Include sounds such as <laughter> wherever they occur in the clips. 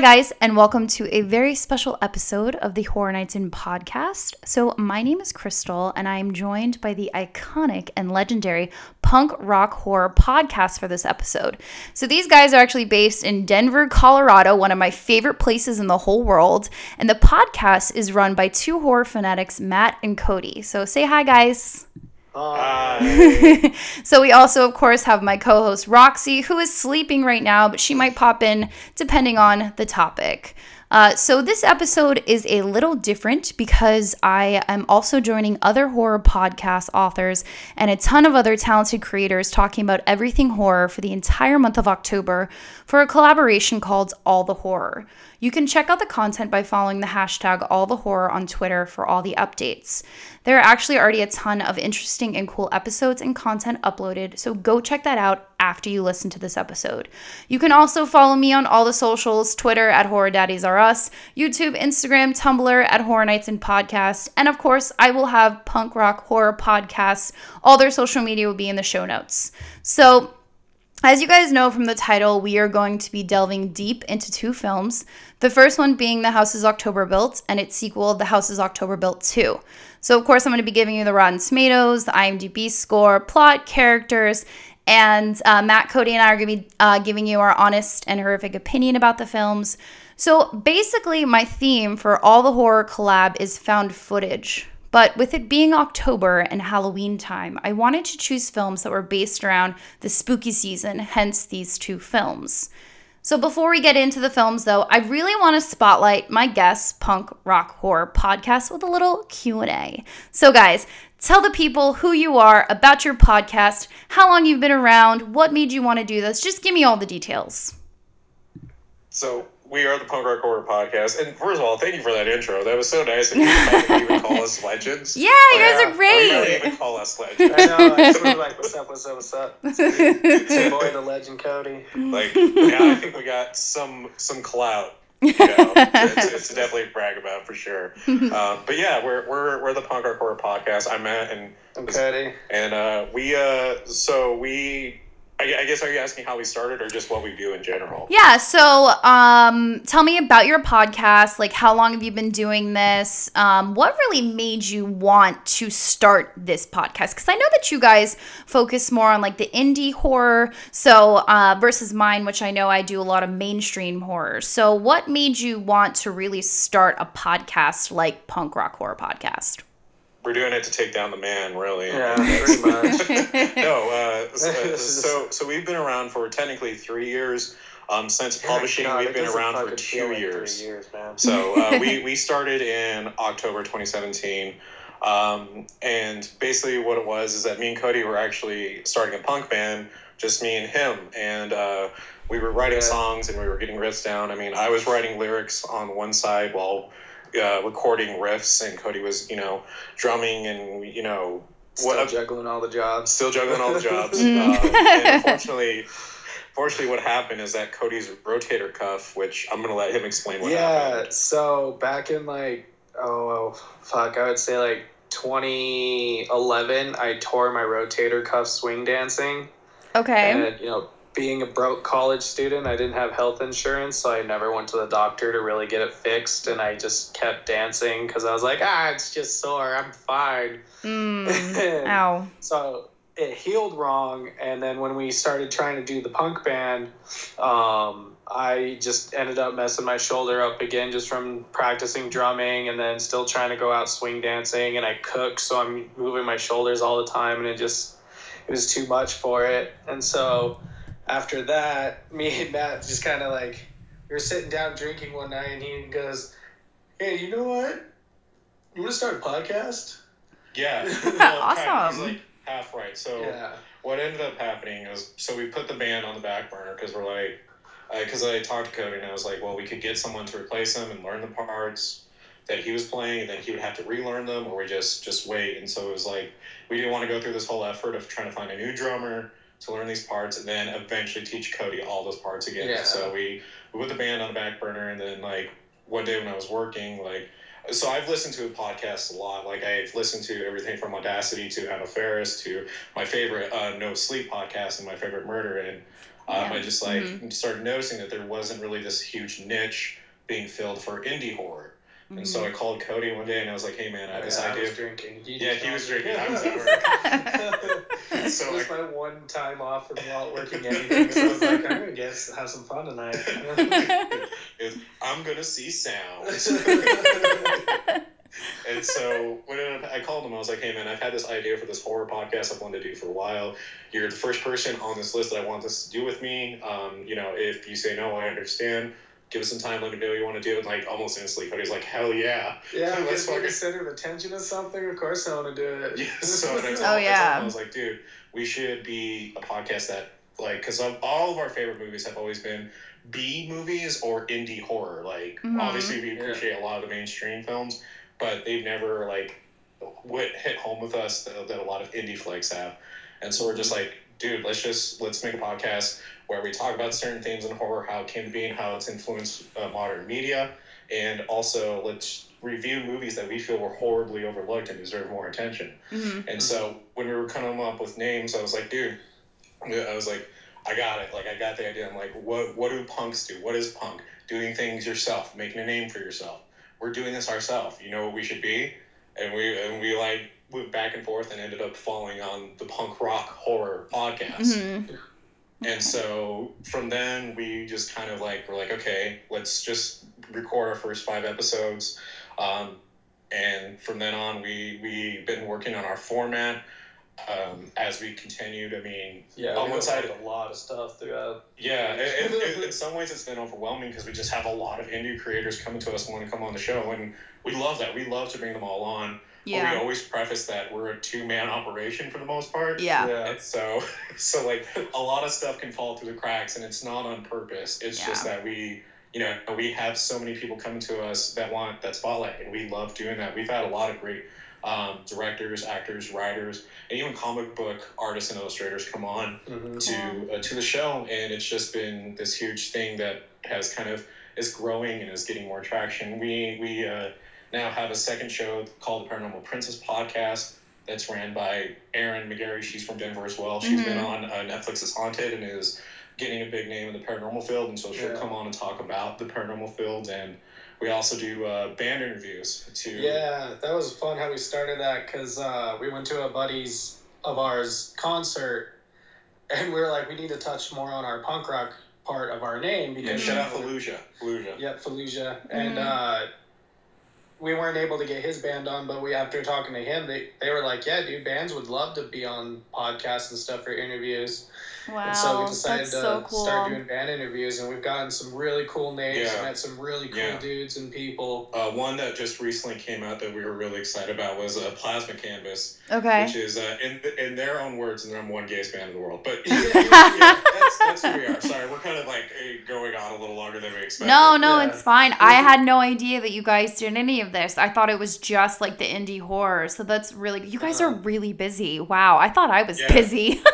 Hi, guys, and welcome to a very special episode of the Horror Nights in podcast. So, my name is Crystal, and I am joined by the iconic and legendary punk rock horror podcast for this episode. So, these guys are actually based in Denver, Colorado, one of my favorite places in the whole world. And the podcast is run by two horror fanatics, Matt and Cody. So, say hi, guys. <laughs> So we also of course have my co-host Roxy who is sleeping right now but she might pop in depending on the topic. Uh, so this episode is a little different because I am also joining other horror podcast authors and a ton of other talented creators talking about everything horror for the entire month of October for a collaboration called All the Horror. You can check out the content by following the hashtag All the Horror on Twitter for all the updates. There are actually already a ton of interesting and cool episodes and content uploaded, so go check that out after you listen to this episode. You can also follow me on all the socials Twitter at Horror Daddies Are Us, YouTube, Instagram, Tumblr at Horror Nights and Podcast, and of course, I will have punk rock horror podcasts. All their social media will be in the show notes. So, as you guys know from the title, we are going to be delving deep into two films. The first one being The Houses October Built and its sequel, The Houses October Built 2. So, of course, I'm going to be giving you the Rotten Tomatoes, the IMDb score, plot, characters, and uh, Matt, Cody, and I are going to be uh, giving you our honest and horrific opinion about the films. So, basically, my theme for all the horror collab is found footage. But with it being October and Halloween time, I wanted to choose films that were based around the spooky season, hence these two films. So before we get into the films though, I really want to spotlight my guest punk rock horror podcast with a little Q&A. So guys, tell the people who you are, about your podcast, how long you've been around, what made you want to do this. Just give me all the details. So we are the Punk Rock Horror Podcast, and first of all, thank you for that intro. That was so nice. And you <laughs> didn't even call us legends. Yeah, you guys yeah. are You great. don't even call us <laughs> legends. I know. I should be like, what's up, what's up, what's up? <laughs> It's your boy, the legend Cody. Like, yeah, I think we got some some clout. You know, it's, it's definitely a brag about for sure. Um, but yeah, we're we're we're the Punk Rock Horror Podcast. I'm Matt, and I'm Cody. and uh, we uh, so we. I, guess are you asking how we started or just what we do in general? Yeah, so um, tell me about your podcast. Like, how long have you been doing this? Um, what really made you want to start this podcast? Because I know that you guys focus more on like the indie horror, so uh, versus mine, which I know I do a lot of mainstream horror. So, what made you want to really start a podcast like Punk Rock Horror Podcast? We're doing it to take down the man, really. Yeah, pretty much. <laughs> no, uh, <laughs> so, so so we've been around for technically three years. Um, since publishing, God, we've been around for two years. Years. So uh, <laughs> we we started in October 2017, um, and basically what it was is that me and Cody were actually starting a punk band, just me and him, and uh, we were writing Yeah. songs and we were getting riffs down. I mean, I was writing lyrics on one side while uh, recording riffs, and Cody was you know drumming and you know Still what juggling all the jobs. still juggling all the jobs. <laughs> Mm. um, and <laughs> unfortunately, fortunately, what happened is that Cody's rotator cuff, which I'm gonna let him explain what yeah, happened. Yeah, so back in like, oh, fuck, I would say like 2011, I tore my rotator cuff swing dancing. Okay. And, you know, being a broke college student, I didn't have health insurance, so I never went to the doctor to really get it fixed. And I just kept dancing because I was like, ah, it's just sore. I'm fine. Mm. <laughs> Ow. So it healed wrong. And then when we started trying to do the punk band, um, I just ended up messing my shoulder up again just from practicing drumming and then still trying to go out swing dancing. And I cook, so I'm moving my shoulders all the time. And it just, it was too much for it. And so after that, <laughs> me and Matt just kind of like, we were sitting down drinking one night and he goes, Hey, you know what? You want to start a podcast? Yeah. <laughs> Awesome. He's like half right. So Yeah. what ended up happening is, so we put the band on the back burner because we're like, uh, because I talked to Cody and I was like, well, we could get someone to replace him and learn the parts that he was playing, and then he would have to relearn them, or we just just wait. And so it was like we didn't want to go through this whole effort of trying to find a new drummer to learn these parts, and then eventually teach Cody all those parts again. Yeah. So we we put the band on the back burner, and then like one day when I was working, like so I've listened to podcasts a lot. Like I've listened to everything from Audacity to Anna Faris to my favorite uh, No Sleep podcast and my favorite Murder. And Um, Yeah. I just like Mhm. started noticing that there wasn't really this huge niche being filled for indie horror. And so I called Cody one day and I was like, "Hey man, I have this Yeah, I idea." was drinking. You Yeah, he was drinking. I was at so <laughs> <laughs> So it was I- my one time off from not working <laughs> anything. So I was like, I'm gonna guess have some fun tonight. is I'm gonna see sound. and so when I I called him, I was like, "Hey man, I've had this idea for this horror podcast I've wanted to do for a while. You're the first person on this list that I want this to do with me. Um, you know, if you say no, I understand. Give us some time. Let me know what you want to do." And like almost instantly, Cody's like, "Hell yeah!" yeah, I'm Let's just like fucking- the center of attention of something. Of course, I want to do it. Yeah, <laughs> so I told, Oh, I told yeah. him, I was like, dude, we should be a podcast that, like, because all of our favorite movies have always been B movies or indie horror. Like, Mhm. obviously, we Yeah. appreciate a lot of the mainstream films, but they've never, like, what hit home with us that, that a lot of indie flicks have. And so we're just like, dude, let's just, let's make a podcast where we talk about certain themes in horror, how it came to be and how it's influenced uh, modern media. And also, let's review movies that we feel were horribly overlooked and deserve more attention. Mhm. And so when we were coming up with names, I was like, dude, I was like, I got it. Like I got the idea. I'm like, what what do punks do? What is punk? Doing things yourself, making a name for yourself. We're doing this ourselves. You know what we should be? And we and we like went back and forth and ended up falling on the punk rock horror podcast. Mhm. And so from then we just kind of like were like, okay, let's just record our first five episodes. Um, and from then on, we we've been working on our format um, as we continued. I mean, Yeah, On one side- a lot of stuff throughout. yeah, <laughs> and, and- in some ways it's been overwhelming because we just have a lot of indie creators coming to us and want to come on the show, and we love that. We love to bring them all on. But we always preface that we're a two man operation for the most part. Yeah. Yeah. And so, <laughs> so like a lot of stuff can fall through the cracks, and it's not on purpose. It's just that we, you know, we have so many people coming to us that want that spotlight, and we love doing that. We've had a lot of great um, directors, actors, writers, and even comic book artists and illustrators come on Mhm. to uh, to the show, and it's just been this huge thing that has kind of is growing and is getting more traction. We we uh, now have a second show called the Paranormal Princess Podcast that's ran by Erin McGarry. She's from Denver as well. She's been Mhm. on uh, Netflix's Haunted and is getting a big name in the paranormal field, and so she'll Yeah. come on and talk about the paranormal field. And we also do uh, band interviews to Yeah, that was fun how we started that because uh, we went to a buddy's of ours concert, and we were like, we need to touch more on our punk rock part of our name because yeah, because shout out you know, Fallujah, Fallujah. Yep, Fallujah. And Mhm. uh, we weren't able to get his band on, but we after talking to him, they, they were like, yeah, dude, bands would love to be on podcasts and stuff for interviews. Wow. and so we decided That's to so cool. start doing band interviews, and we've gotten some really cool names, Yeah. met some really cool Yeah. dudes and people. Uh, one that just recently came out that we were really excited about was uh, Plasma Canvas, okay. which is uh, in in their own words and the number one gayest band in the world. But <laughs> yeah, that's, that's who we are. Sorry, we're kind of like eh, going on a little longer than we expected. No, no, Yeah. it's fine. I had no idea that you guys did any of this. I thought it was just like the indie horror. So that's really you guys are Uh-huh. really busy. Wow. I thought I was Yeah. busy. <laughs>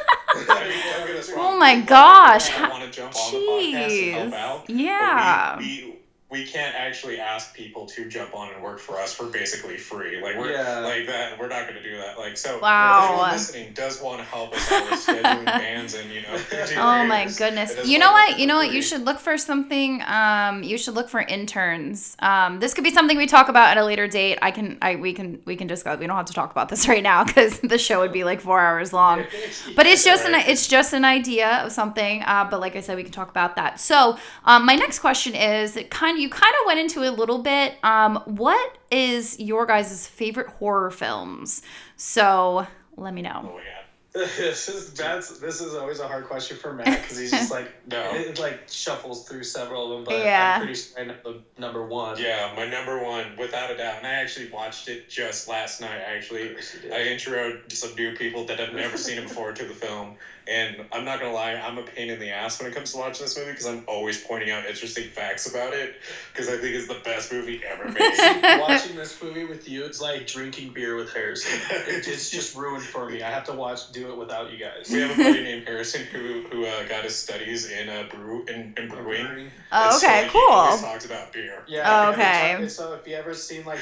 I mean, don't get us <laughs> wrong, Oh my gosh. people want to jump on the podcast and help Jeez. Yeah. We, we, we can't actually ask people to jump on and work for us for basically free. Like we're Yeah. like that. We're not going to do that. Like so. Wow. Anyone listening does want to help us out with scheduling <laughs> bands and you know. <laughs> Oh my goodness. You know what? You know what? You should look for something um you should look for interns. Um this could be something we talk about at a later date. I can I we can we can discuss. We don't have to talk about this <laughs> right now cuz the show would be like 4 hours long. But it's just an it's just an idea of something. Uh, but like I said, we can talk about that. So um, my next question is kind of you kind of went into a little bit. Um, what is your guys' favorite horror films? So let me know. Oh yeah. <laughs> this is that's this is always a hard question for Matt because he's just like <laughs> No. it, like shuffles through several of them, but Yeah. I'm pretty sure I know the number one. Yeah, my number one, without a doubt, and I actually watched it just last night. Actually, Yes, you did. I introed some new people that have never seen it before to the film, and I'm not gonna lie, I'm a pain in the ass when it comes to watching this movie because I'm always pointing out interesting facts about it because I think it's the best movie ever <laughs> made. Watching this movie with you, it's like drinking beer with Harrison. It's just ruined for me. I have to watch do it without you guys. we have a buddy named Harrison who who uh, got his studies in uh, brew in, in brewing. Oh, And so, okay, like, He always cool. talks about beer. Yeah. Oh, okay. time- so if you ever seen like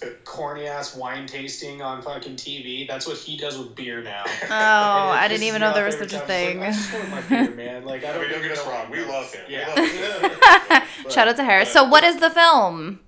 the corny ass wine tasting on fucking TV, that's what he does with beer now. Oh, I didn't even know there was favorite every such a thing. Like, I just went with my Peter, man. <laughs> Like I I don't mean, don't get us wrong. We love him. We love him. But- <laughs> <laughs> Shout out to Harris. So, what is the film?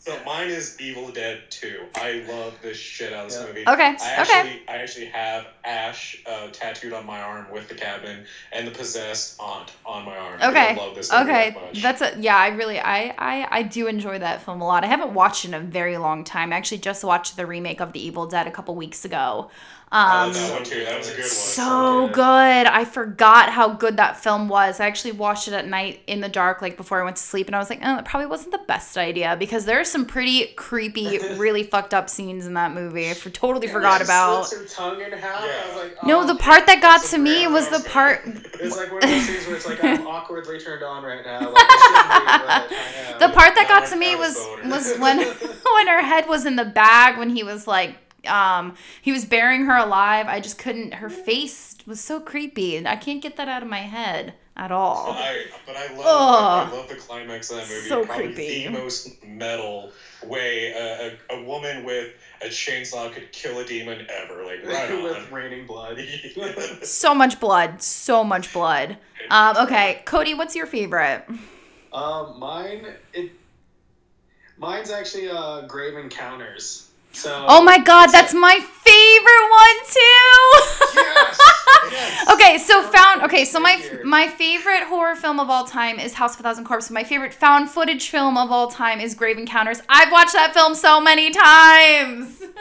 So mine is Evil Dead 2. I love the shit out of this Yeah. movie. Okay, I okay. actually, I actually have Ash uh, tattooed on my arm with the cabin and the possessed aunt on my arm. Okay. I love this movie Okay, that much. that's a yeah. I really, I, I, I do enjoy that film a lot. I haven't watched it in a very long time. I actually just watched the remake of The Evil Dead a couple weeks ago. I Um, love that one too. That was a good one. so so good. good. I forgot how good that film was. I actually watched it at night in the dark, like before I went to sleep, and I was like, oh, that probably wasn't the best idea because there are some pretty creepy, <laughs> really fucked up scenes in that movie. I for, totally Yeah, forgot about. slits her tongue in half. Yeah. I was like, No, oh, the part that got to me was the part. It's like one of those things where it's like I'm <laughs> awkwardly turned on right now. Like, I be, <laughs> I. The part that got to me was was was when when her head was in the bag when he was like um he was burying her alive. I just couldn't. Her face was so creepy, and I can't get that out of my head at all. I, but I love, Ugh. I love the climax of that movie. So Probably creepy. the most metal way a, a, a woman with a chainsaw could kill a demon ever. Like right <laughs> on. with raining blood. <laughs> <laughs> So much blood, so much blood. Um, okay, Cody, what's your favorite? Um, mine it. Mine's actually uh Grave Encounters. So. Oh my God, that's like- my favorite one too. Yes! <laughs> Yes! Okay, so found. Okay, so my my favorite horror film of all time is House of a Thousand Corpses. My favorite found footage film of all time is Grave Encounters. I've watched that film so many times. <laughs>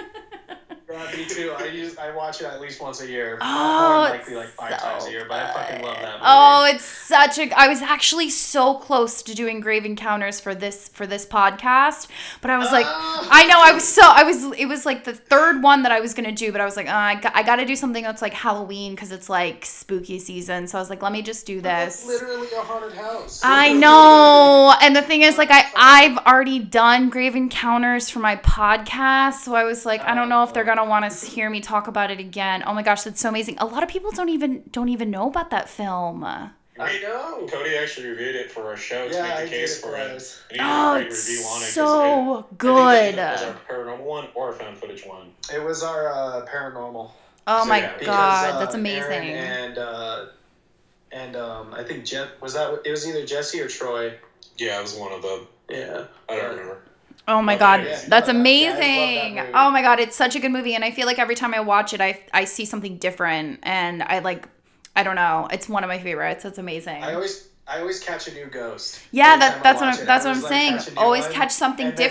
Yeah, me too. I use I watch it at least once a year. <laughs> Oh, it's likely like five so times a year, but I fucking love that movie. Oh, it's such a. I was actually so close to doing Grave Encounters for this for this podcast, but I was like, Ah. I know I was so I was. It was like the third one that I was gonna do, but I was like, uh, I got, I got to do something that's like Halloween because it's like spooky season. So I was like, let me just do this. literally a haunted house. I know. And the thing is, like, I, I've already done Grave Encounters for my podcast. So I was like, I don't know if they're going to want to hear me talk about it again. Oh my gosh, that's so amazing. A lot of people don't even don't even know about that film. I know. Cody actually reviewed it for our show to Yeah, make I the case did for it it. was. And he Oh, it's review on it. 'cause so it- I think good. that was our paranormal one or found footage one. It was our uh, paranormal. Oh So, my yeah, Because, god, uh, that's Aaron amazing. and uh, and um, I think Je- was that it was either Jesse or Troy. Yeah, it was one of them. Yeah. I don't remember. Oh my god, yeah, that's yeah, that amazing. oh my god, it's such a good movie and I feel like every time I watch it I I see something different and I like I don't know. It's one of my favorites. It's amazing. I always I always catch a new ghost. yeah, that that's what I'm it, that's what I'm like, saying. catch Always one, catch something and then-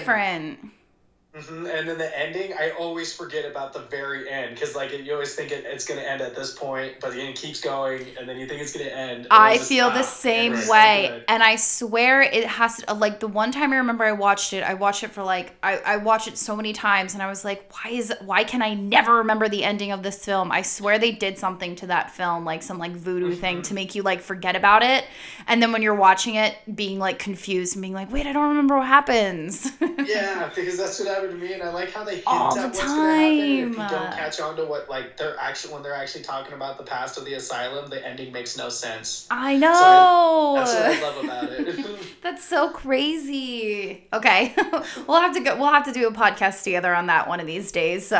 different. hmm And then the ending, I always forget about the very end because like you always think it, it's gonna end at this point, but then it keeps going, and then you think it's gonna end. I just, feel ah, the same it's way. good. and I swear it has to, like, the one time I remember I watched it, I watched it for like, I, I watched it so many times and I was like, why is, why can I never remember the ending of this film? I swear they did something to that film, like some like voodoo thing to make you like forget about it. And then when you're watching it, being like confused and being like, wait, I don't remember what happens. <laughs> Yeah, because that's what happened to me, and I like how they hint All at the what's gonna happen. If you time. don't catch on to what like they're actually when they're actually talking about the past of the asylum, the ending makes no sense. I know. That's what I love about it. <laughs> <laughs> That's so crazy. Okay, <laughs> we'll have to go. We'll have to do a podcast together on that one of these days. So.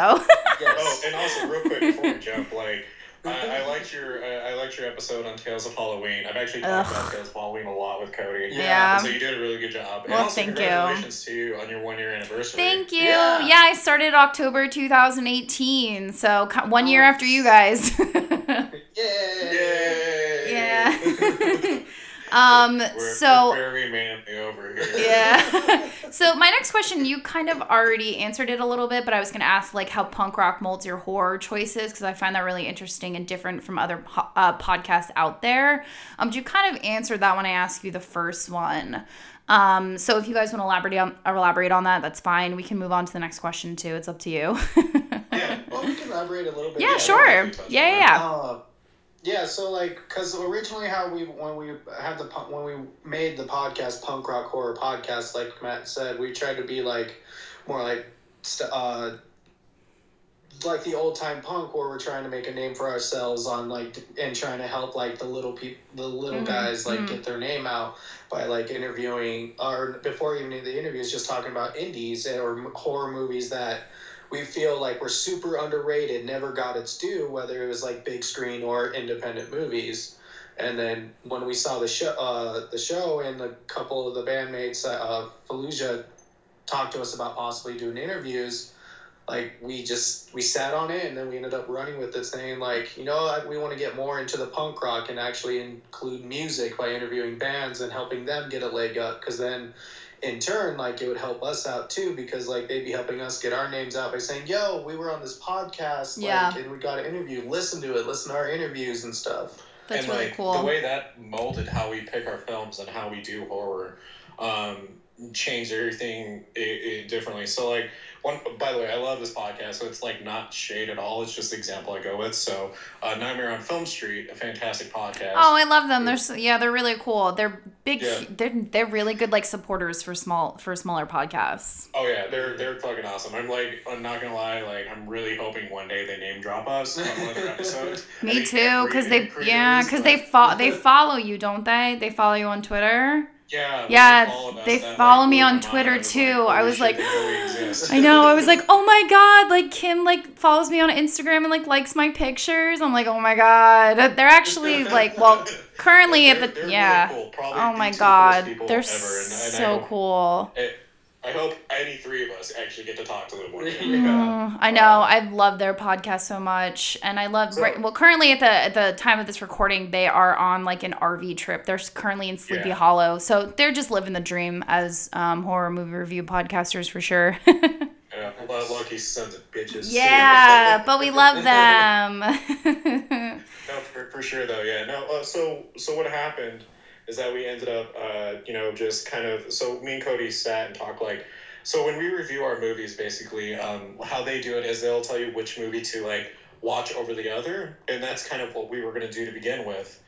yes. Oh, and also real quick before we jump, like I, I <laughs> liked your uh, I liked your episode on Tales of Halloween. I've actually talked Ugh. about Tales of Halloween a lot with Cody. Yeah. And so you did a really good job. And Well, also thank you. congratulations to you on your one year anniversary. Thank you. Yeah. Yeah. I started October 2018, so co- one year Oh. after you guys. <laughs> Yay! yeah. <laughs> um. We're, so. we're very manly over here. <laughs> Yeah. <laughs> so my next question, you kind of already answered it a little bit, but I was going to ask like how punk rock molds your horror choices because I find that really interesting and different from other uh, podcasts out there. Um, you kind of answered that when I asked you the first one. Um, so if you guys want to elaborate on elaborate on that, that's fine. We can move on to the next question too. It's up to you. Yeah. Well, we can elaborate a little bit. yeah, Yeah, sure. Yeah, yeah, yeah. Uh, yeah, so like, cause originally how we when we had the when we made the podcast punk rock horror podcast, like Matt said, we tried to be like more like uh like the old time punk where we're trying to make a name for ourselves on like and trying to help like the little people the little Mhm, guys like mhm. get their name out by like interviewing or before even the interviews just talking about indies or horror movies that we feel like we're super underrated, never got its due, whether it was like big screen or independent movies. And then when we saw the show, uh, the show, and a couple of the bandmates, uh, Fallujah, talked to us about possibly doing interviews. Like we just we sat on it, and then we ended up running with it, saying like, you know, we want to get more into the punk rock and actually include music by interviewing bands and helping them get a leg up, because then in turn, like it would help us out too because like they'd be helping us get our names out by saying, "Yo, we were on this podcast, Yeah. like, and we got an interview. Listen to it. Listen to our interviews and stuff." That's and really like cool. the way that molded how we pick our films and how we do horror um, changed everything i i differently. So like one, by the way, I love this podcast. So it's like not shade at all. It's just the example I go with. So uh, Nightmare on Film Street, a fantastic podcast. Oh, I love them. They're s yeah, they're really cool. They're big. Yeah. They're they're really good like supporters for small for smaller podcasts. Oh yeah, they're they're fucking awesome. I'm like, I'm not gonna lie, like I'm really hoping one day they name drop us on one of their <laughs> episodes. Me too, because they yeah, because they fo- they <laughs> follow you, don't they? They follow you on Twitter. Yeah, Yeah, followed us, they follow like, me on. Twitter, too. holy I was like- they really. <gasps> I know. I was like, oh my god, like Kim like follows me on Instagram and like likes my pictures. I'm like, oh my god, <laughs> they're actually like, well, currently at They're- the they're really yeah. cool. Oh my god, they're ever, and- and so hope- cool. I hope any three of us actually get to talk to them one day. <laughs> Yeah. Mm, I know. I love their podcast so much, and I love. So- right, well, currently at the at the time of this recording, they are on like an RV trip. They're currently in Sleepy Yeah. Hollow, so they're just living the dream as um, horror movie review podcasters for sure. <laughs> Yeah, well, lucky sons of bitches. yeah, <laughs> but we love them. No, for, for sure though. Yeah. No. Uh, so so what happened is that we ended up, uh, you know, just kind of. So me and Cody sat and talked like. So when we review our movies, basically, um, how they do it is they'll tell you which movie to like watch over the other, and that's kind of what we were gonna do to begin with.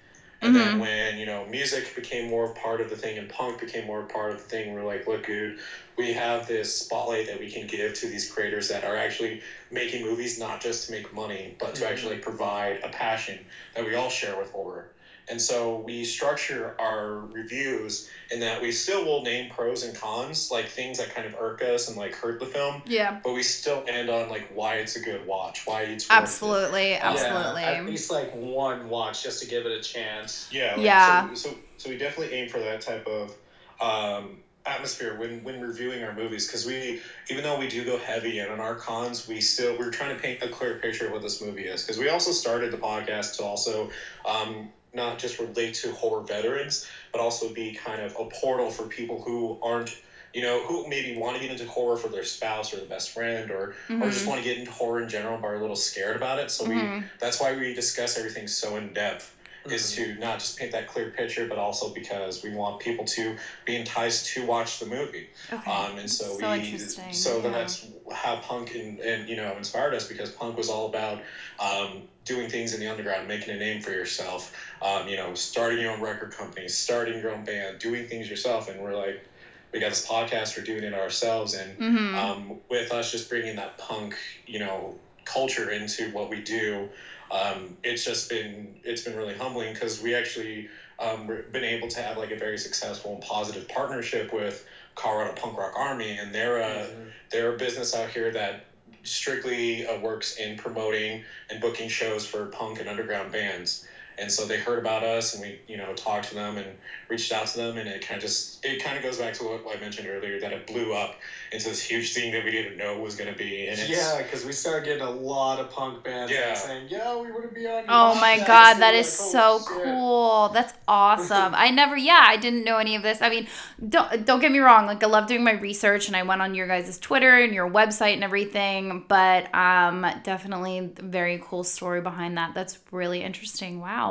And then Mhm. when you know music became more part of the thing and punk became more part of the thing, we're like, look, dude, we have this spotlight that we can give to these creators that are actually making movies not just to make money, but to Mhm. actually provide a passion that we all share with horror. And so we structure our reviews in that we still will name pros and cons, like things that kind of irk us and like hurt the film, yeah, but we still end on like why it's a good watch, why it's worth it. absolutely, absolutely. Yeah, at least like one watch just to give it a chance. Yeah. Like, Yeah. So, so so we definitely aim for that type of um, atmosphere when when reviewing our movies because we even though we do go heavy in on our cons, we still we're trying to paint a clear picture of what this movie is because we also started the podcast to also. Um, not just relate to horror veterans, but also be kind of a portal for people who aren't, you know, who maybe want to get into horror for their spouse or the best friend, or or just Mhm. want to get into horror in general, but are a little scared about it. So we Mhm. that's why we discuss everything so in depth is Mm-hmm. to not just paint that clear picture, but also because we want people to be enticed to watch the movie. Okay. Um, and so, So we, so yeah. that's how punk and, and you know inspired us because punk was all about um, doing things in the underground, making a name for yourself. Um, you know, starting your own record company, starting your own band, doing things yourself. And we're like, we got this podcast, we're doing it ourselves, and Mhm. um, with us just bringing that punk, you know, culture into what we do, um, it's just been it's been really humbling because we actually um, been able to have like a very successful and positive partnership with Colorado Punk Rock Army, and they're a they're a business out here that strictly uh, works in promoting and booking shows for punk and underground bands. And so they heard about us, and we, you know, talked to them and reached out to them, and it kind of just, it kind of goes back to what I mentioned earlier that it blew up into this huge thing that we didn't know was going to be. And it's, yeah, because we started getting a lot of punk bands Yeah. saying, "Yeah, we want to be on." your Oh my podcast." god, that is that we're like, so shit." cool. That's awesome. I never yeah, I didn't know any of this. I mean, don't don't get me wrong, like I love doing my research and I went on your guys' Twitter and your website and everything, but um definitely very cool story behind that. That's really interesting. Wow.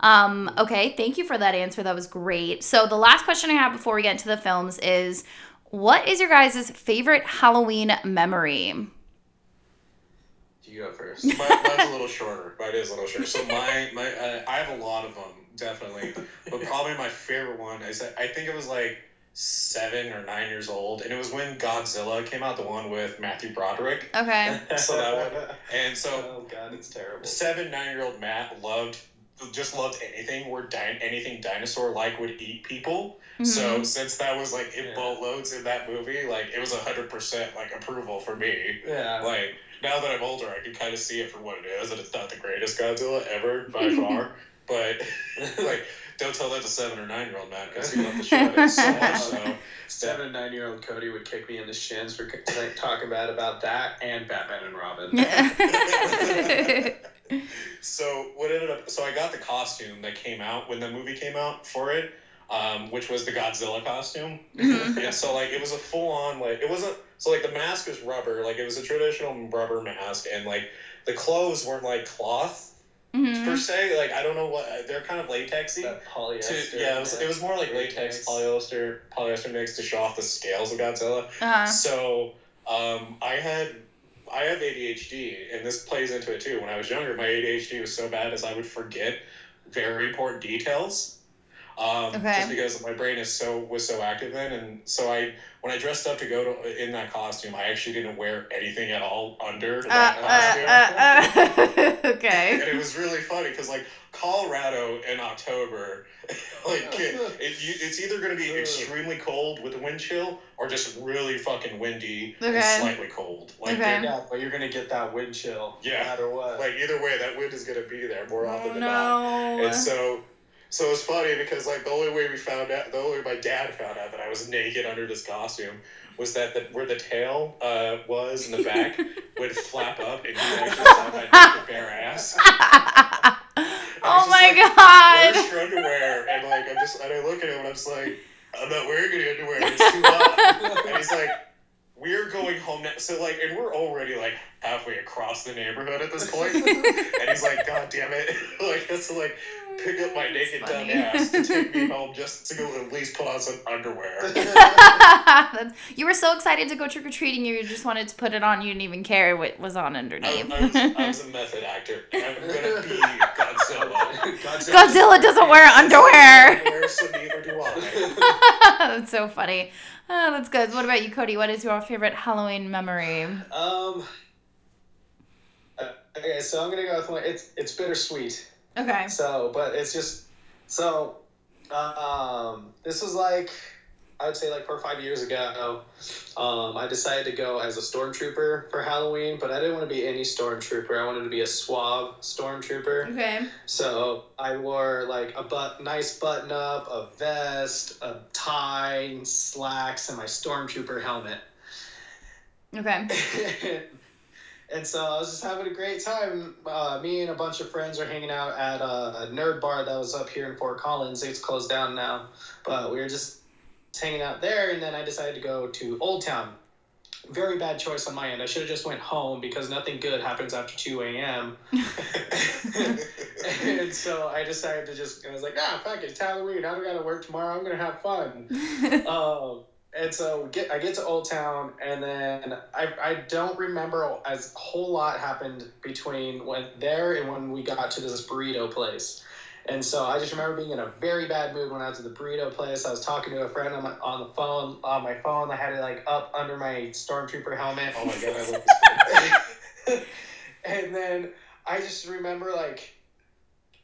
Um okay, thank you for that answer. That was great. So the last question I have before we get into the films is what is your guys' favorite Halloween memory? You go first. Mine, mine's a little <laughs> shorter, but it is a little shorter. So my my uh, I have a lot of them definitely, but probably my favorite one is that I think it was like seven or nine years old, and it was when Godzilla came out, the one with Matthew Broderick, Okay. <laughs> So that one- and so Oh god, it's terrible. seven nine year old Matt loved just loved anything where di- anything dinosaur like would eat people. Mm-hmm. So since that was like in Yeah. boatloads in that movie, like it was hundred percent like approval for me. Yeah. Like now that I'm older, I can kind of see it for what it is, and it's not the greatest Godzilla ever by <laughs> far. But <laughs> like, don't tell that to seven or nine year old man because he loved the shit out of it so <laughs> much. So Seven and nine year old Cody would kick me in the shins for like, talking bad about that and Batman and Robin. So what ended up so i got the costume that came out when the movie came out for it um, which was the godzilla costume Mhm. yeah so like it was a full-on like it wasn't so like the mask was rubber like it was a traditional rubber mask and like the clothes weren't like cloth per Mhm. se like i don't know what they're kind of latexy That polyester. to, yeah, it was, it was more like latex Latex. polyester polyester mix to show off the scales of Godzilla. Uh-huh. So um, I had I have ADHD, and this plays into it too. When I was younger, my ADHD was so bad as I would forget very important details. Um, Okay. Just because my brain is so was so active then, and so I when I dressed up to go to in that costume, I actually didn't wear anything at all under Uh, that costume. uh, uh, <laughs> uh, okay. And it was really funny because like Colorado in October, <laughs> like it, it, you- it's either going to be extremely cold with a wind chill or just really fucking windy Okay. and slightly cold. Like Okay. Yeah, but you're gonna get that wind chill. Yeah. No matter what. like either way, that wind is going to be there more Oh often than not. no. And so, so it's funny because like the only way we found out, the only way my dad found out that I was naked under this costume was that the, where the tail uh, was in the back <laughs> would flap up and you actually saw my naked bare ass. <laughs> oh my like, god. Where's your underwear? And like I'm just and I look at him and I'm just like, I'm not wearing any underwear. <laughs> It's too hot. and he's like, we're going home now. So like, and we're already like halfway across the neighborhood at this point. and he's like, God damn it! like that's like pick up my naked dumb funny. ass to take me <laughs> home just to go at least put on some underwear. <laughs> You were so excited to go trick or treating, you just wanted to put it on. You didn't even care what was on underneath. I, was, I was a <laughs> method actor. I'm gonna be Godzilla. Godzilla doesn't wear underwear. Wear so neither do I. that's so funny. Oh, that's good. What about you, Cody? What is your favorite Halloween memory? Um. uh, Okay, so I'm gonna go with one. It's it's bittersweet. Okay. So, but it's just so. Um, this was like I would say like four or five years ago. Um, I decided to go as a stormtrooper for Halloween, but I didn't want to be any stormtrooper. I wanted to be a suave stormtrooper. Okay. So I wore like a but nice button up, a vest, a tie, slacks, and my stormtrooper helmet. Okay. <laughs> and so I was just having a great time. Uh, me and a bunch of friends are hanging out at a, a nerd bar that was up here in Fort Collins. It's closed down now, but we were just hanging out there. And then I decided to go to Old Town. Very bad choice on my end. I should have just went home because nothing good happens after two a.m. <laughs> <laughs> and so I decided to just. I was like, ah, fuck it, it's Halloween. I don't gotta work tomorrow. I'm gonna have fun. <laughs> Um, and so get I get to Old Town, and then I, I don't remember as a whole lot happened between when there and when we got to this burrito place. And so I just remember being in a very bad mood when I was at the burrito place. I was talking to a friend on, my, on the phone on my phone. I had it like up under my stormtrooper helmet. Oh my god, I <laughs> and then I just remember like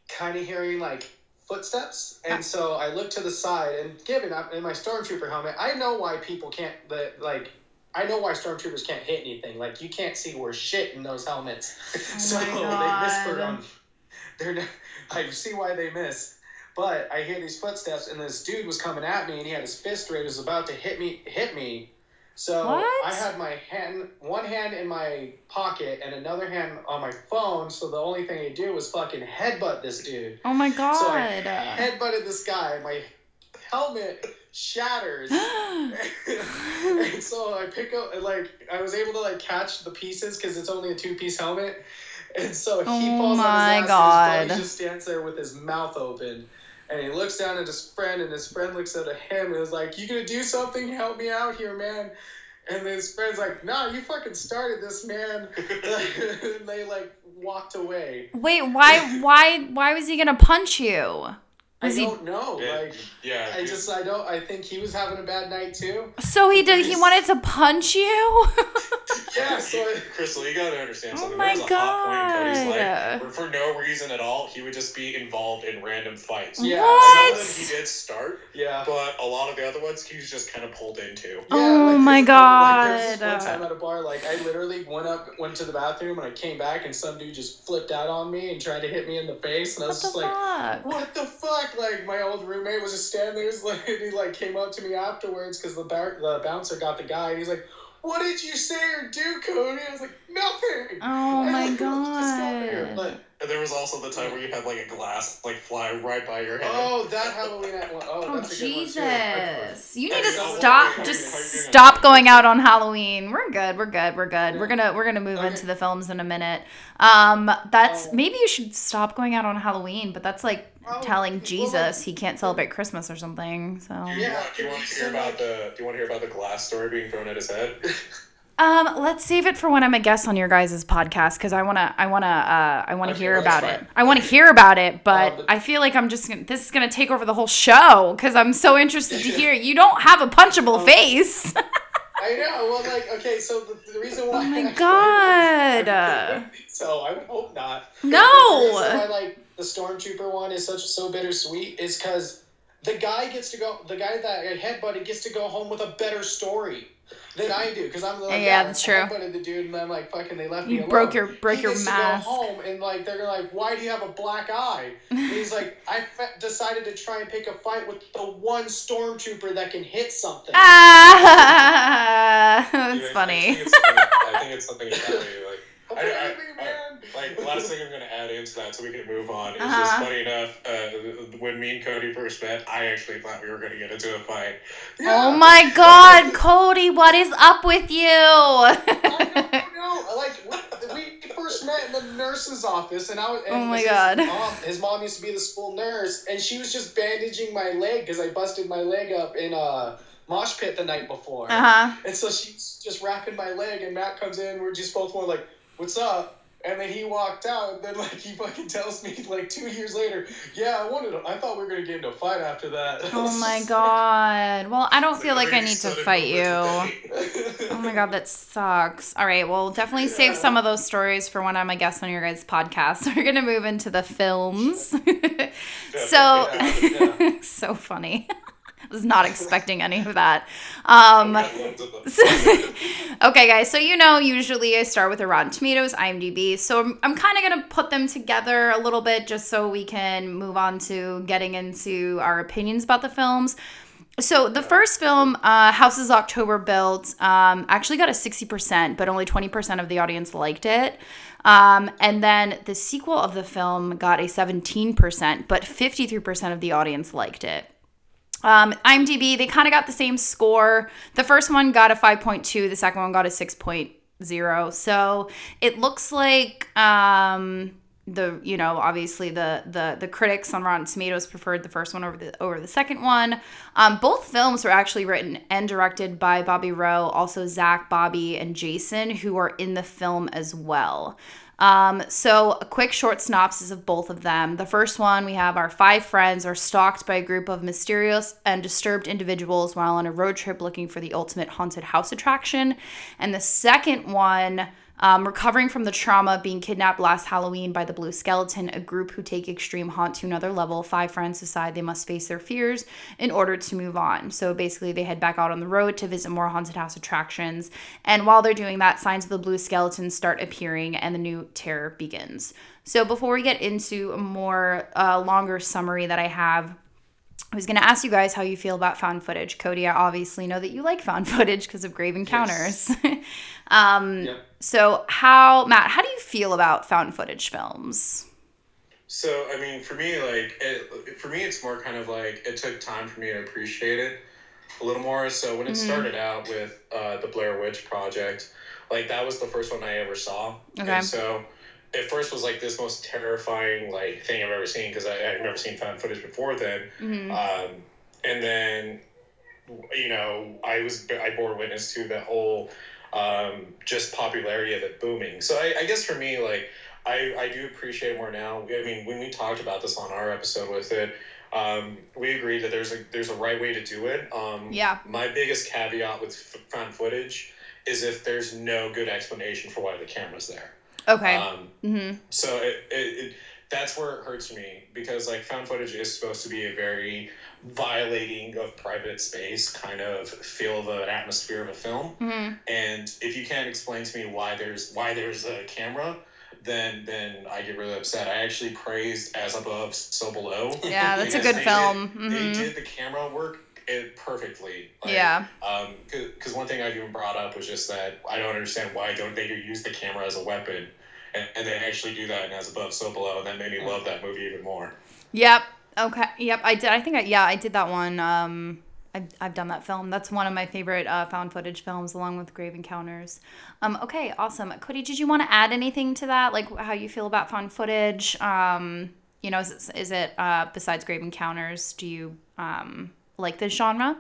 kind of hearing like footsteps, and ah. so I look to the side. And given I'm in my stormtrooper helmet, I know why people can't the like. I know why stormtroopers can't hit anything. Like you can't see worth shit in those helmets. <laughs> <laughs> Oh so my they miss for on. <laughs> They're. not- I see why they miss. But I hear these footsteps, and this dude was coming at me, and he had his fist raised, was about to hit me, hit me. So What? I had my hand, one hand in my pocket, and another hand on my phone. So the only thing I do was fucking headbutt this dude. Oh my god. So I headbutted this guy. My helmet shatters. <gasps> <laughs> and so I pick up, like, I was able to like catch the pieces because it's only a two-piece helmet. And so he Oh falls my on his ass. God. And his just stands there with his mouth open, and he looks down at his friend, and his friend looks up at him and is like, "You gonna do something? Help me out here, man." And his friend's like, "Nah, you fucking started this, man." and <laughs> <laughs> they like walked away. Wait, why why why was he gonna punch you? I Was he don't know. Yeah, Like, yeah, I just, I don't. I think he was having a bad night too. so he did he wanted to punch you? <laughs> <laughs> yeah, so I, Crystal, you gotta understand something. Oh something. my there was a hot point in Cody's God. life for no reason at all, he would just be involved in random fights. Yeah. Some of them he did start, yeah. but a lot of the other ones he was just kind of pulled into. Oh yeah, Oh like, my this is- Like, there was God. one time at a bar, like I literally went up, went to the bathroom, and I came back, and some dude just flipped out on me and tried to hit me in the face, and I was the just like, fuck? "What the fuck?" Like my old roommate was just standing there, he's <laughs> like, and he like came up to me afterwards because the bar- the bouncer got the guy, and he's like, "What did you say or do, Cody?" I was like, "Nothing." Oh <laughs> I my was just over here, god. But And there was also the time where you had like a glass like fly right by your head. oh, that Halloween at one. Oh, Oh that's a good one too. Jesus! You need to stop. Just how you doing? stop going out on Halloween. We're good. We're good. We're good. We're gonna we're gonna move Okay. into the films in a minute. Um, that's Oh. maybe you should stop going out on Halloween. But that's like Oh, telling well, like- Jesus he can't celebrate Christmas or something. So. Yeah, do you want to hear about the Do you want to hear about the glass story being thrown at his head? <laughs> Um, let's save it for when I'm a guest on your guys' podcast because I wanna, I wanna, uh, I wanna Okay, hear about it. I want to hear about it, but Um, I feel like I'm just gonna, this is gonna take over the whole show because I'm so interested to hear. You don't have a punchable Um, face. <laughs> I know. Well, like, okay, so the, the reason why. Oh my God. <laughs> So I would hope not. No. The reason why, like the stormtrooper one is such so bittersweet is because the guy gets to go. The guy that I headbutted gets to go home with a better story than I do because I'm like, Yeah, that's I true. headbutted the dude, and I'm like, fucking, they left me you alone. broke your broke he your gets mask. To go home and like they're like, why do you have a black eye? And he's like, <laughs> I fe- decided to try and pick a fight with the one stormtrooper that can hit something. Ah, Yeah, <laughs> that's I funny. think it's something, I think it's something about you, like. I- I- Apparently, I- man. Like the last thing I'm gonna add into that, so we can move on, is Uh-huh. just funny enough. Uh, when me and Cody first met, I actually thought we were gonna get into a fight. Oh my God, <laughs> Cody, what is up with you? I <laughs> don't know. Like we, we first met in the nurse's office, and I was. And Oh my his God. Mom, his mom used to be the school nurse, and she was just bandaging my leg because I busted my leg up in a mosh pit the night before. uh huh. And so she's just wrapping my leg, and Matt comes in. We're just both more like, "What's up?" And then he walked out, and then like he fucking tells me like two years later, "Yeah, I wanted. To, I thought we were gonna get into a fight after that." Oh <laughs> my God. Well, I don't feel like I need to fight you. Oh my god, that sucks. All right, well, definitely save Yeah. some of those stories for when I'm a guest on your guys' podcast. <laughs> We're gonna move into the films. <laughs> so, Yeah. so funny. I was not expecting any of that. Um, <laughs> okay, guys. So you know, usually I start with a Rotten Tomatoes, IMDb. So I'm, I'm kind of gonna put them together a little bit just so we can move on to getting into our opinions about the films. So the first film, uh, Houses October Built, um, actually got a sixty percent, but only twenty percent of the audience liked it. Um, and then the sequel of the film got a seventeen percent, but fifty-three percent of the audience liked it. Um, IMDb, they kind of got the same score. The first one got a 5.2, the second one got a 6.0. So it looks like um, the you know obviously the the the critics on Rotten Tomatoes preferred the first one over the over the second one. Um, both films were actually written and directed by Bobby Roe, also Zach, Bobby, and Jason, who are in the film as well. Um, so a quick short synopsis of both of them. The first one, we have our five friends are stalked by a group of mysterious and disturbed individuals while on a road trip looking for the ultimate haunted house attraction. And the second one, um, recovering from the trauma of being kidnapped last Halloween by the Blue Skeleton, a group who take extreme haunt to another level. Five friends decide they must face their fears in order to move on. So basically, they head back out on the road to visit more haunted house attractions. And while they're doing that, signs of the Blue Skeleton start appearing and the new terror begins. So before we get into a more uh, longer summary that I have, I was going to ask you guys how you feel about found footage. Cody, I obviously know that you like found <laughs> footage because of Grave Encounters. <laughs> um, Yep. So, how, Matt, how do you feel about found footage films? So I mean, for me, like it, for me, it's more kind of like it took time for me to appreciate it a little more. So when it Mhm. started out with uh, the Blair Witch Project, like that was the first one I ever saw. Okay. And so it first was like this most terrifying like thing I've ever seen because I've never seen found footage before then. Mhm. Um, and then, you know, I was I bore witness to the whole um, just popularity of it booming. So I, I guess for me, like I, I do appreciate it more now. I mean, when we talked about this on our episode with it, um, we agreed that there's a there's a right way to do it. Um, Yeah. My biggest caveat with f- found footage is if there's no good explanation for why the camera's there. Okay. Um, mm-hmm. so it, it, it that's where it hurts me because like found footage is supposed to be a very violating of private space kind of feel of an atmosphere of a film Mm-hmm. and if you can't explain to me why there's why there's a camera then then i get really upset i actually praised as above so below Yeah, that's a good film. did, they did the camera work it perfectly Like, yeah. um because one thing i've even brought up was just that i don't understand why don't they use the camera as a weapon and, and they actually do that in as above so below and that made me love that movie even more Yep. Okay. Yep. I did. I think. I, yeah, I did that one. Um, I've, I've done that film. That's one of my favorite uh, found footage films, along with Grave Encounters. Um, okay. Awesome. Cody, did you want to add anything to that? Like how you feel about found footage? Um, you know, is it, is it uh, besides Grave Encounters? Do you um, like this genre?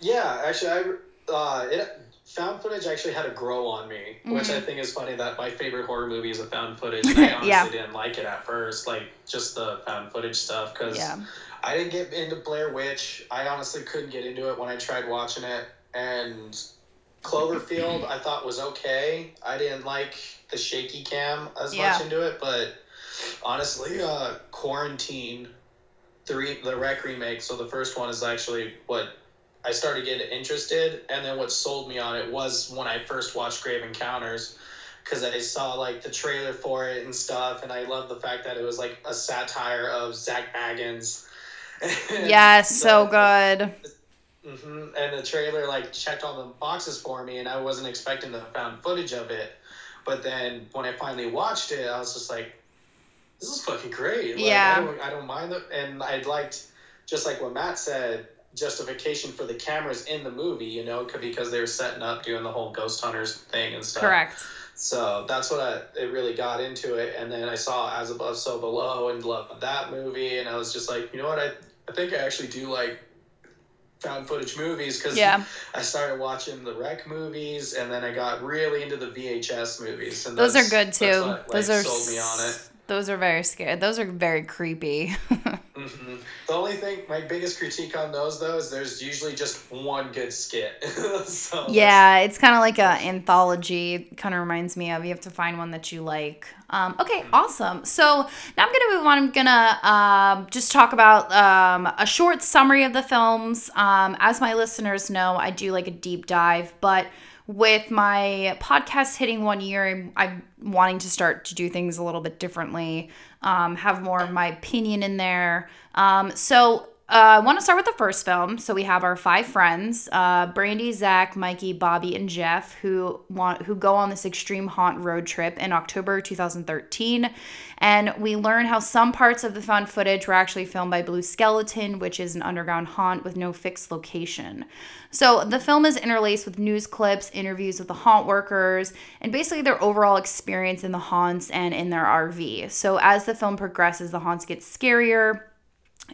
Yeah, actually, I uh, it found footage actually had a grow on me, which I think is funny. That my favorite horror movie is a found footage. And I <laughs> honestly Yeah. didn't like it at first, like just the found footage stuff, because Yeah. I didn't get into Blair Witch. I honestly couldn't get into it when I tried watching it, and Cloverfield I thought was okay. I didn't like the shaky cam as Yeah. much into it, but honestly, uh, Quarantine, the re- the rec remake. So the first one is actually what I started getting interested, and then what sold me on it was when I first watched Grave Encounters, because I saw like the trailer for it and stuff, and I love the fact that it was like a satire of Zak Bagans. <laughs> Yes. So the- good. hmm And the trailer like checked all the boxes for me, and I wasn't expecting the found footage of it. But then when I finally watched it, I was just like, "This is fucking great." Like, Yeah. I don't, I don't mind it, and I liked just like what Matt said, justification for the cameras in the movie. You know, because they were setting up doing the whole ghost hunters thing and stuff. Correct. So that's what I it really got into it, and then I saw As Above, So Below, and loved that movie, and I was just like, you know what, I I think I actually do like found footage movies because Yeah. I started watching the rec movies, and then I got really into the VHS movies, and Those are good too. like, Those are sold me on it. Those are very scary. Those are very creepy. <laughs> hmm The only thing, my biggest critique on those though, is there's usually just one good skit. <laughs> so Yeah, it's kind of like a anthology. Kind of reminds me of. You have to find one that you like. Um, okay, awesome. So now I'm gonna move on. I'm gonna um, just talk about um, a short summary of the films. Um, as my listeners know, I do like a deep dive, but with my podcast hitting one year, I'm, I'm wanting to start to do things a little bit differently, um, have more of my opinion in there. Um, so uh, I want to start with the first film. So we have our five friends: uh, Brandy, Zach, Mikey, Bobby, and Jeff, who want who go on this extreme haunt road trip in October 2013, and we learn how some parts of the found footage were actually filmed by Blue Skeleton, which is an underground haunt with no fixed location. So the film is interlaced with news clips, interviews with the haunt workers, and basically their overall experience in the haunts and in their RV. So as the film progresses, the haunts get scarier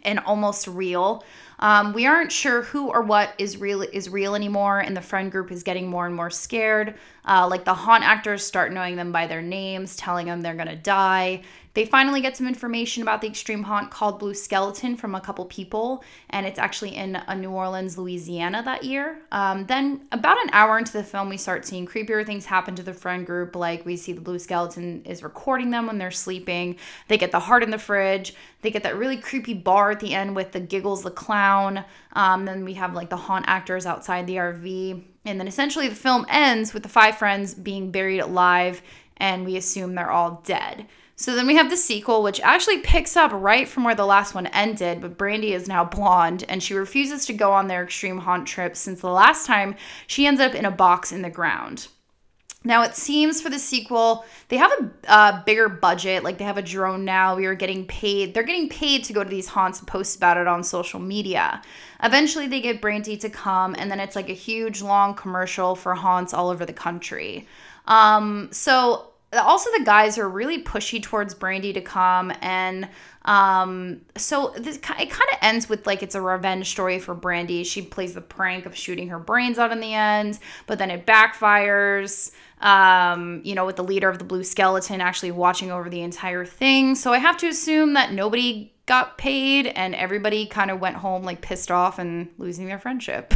and almost real. Um, we aren't sure who or what is real is real anymore, and the friend group is getting more and more scared. Uh, like the haunt actors start knowing them by their names, telling them they're gonna die. They finally get some information about the extreme haunt called Blue Skeleton from a couple people, and it's actually in uh, New Orleans, Louisiana that year. Um, then, about an hour into the film, we start seeing creepier things happen to the friend group. Like we see the Blue Skeleton is recording them when they're sleeping. They get the heart in the fridge. They get that really creepy bar at the end with the Giggles the clown. Um, then we have like the haunt actors outside the RV. And then essentially the film ends with the five friends being buried alive, and we assume they're all dead. So then we have the sequel, which actually picks up right from where the last one ended, but Brandy is now blonde and she refuses to go on their extreme haunt trip since the last time she ends up in a box in the ground. Now it seems for the sequel they have a uh, bigger budget. Like they have a drone now. We are getting paid. They're getting paid to go to these haunts and post about it on social media. Eventually they get Brandy to come, and then it's like a huge long commercial for haunts all over the country. Um, so also the guys are really pushy towards Brandy to come, and um, so this it kind of ends with like it's a revenge story for Brandy. She plays the prank of shooting her brains out in the end, but then it backfires um, you know, with the leader of the Blue Skeleton actually watching over the entire thing. So I have to assume that nobody got paid and everybody kind of went home like pissed off and losing their friendship.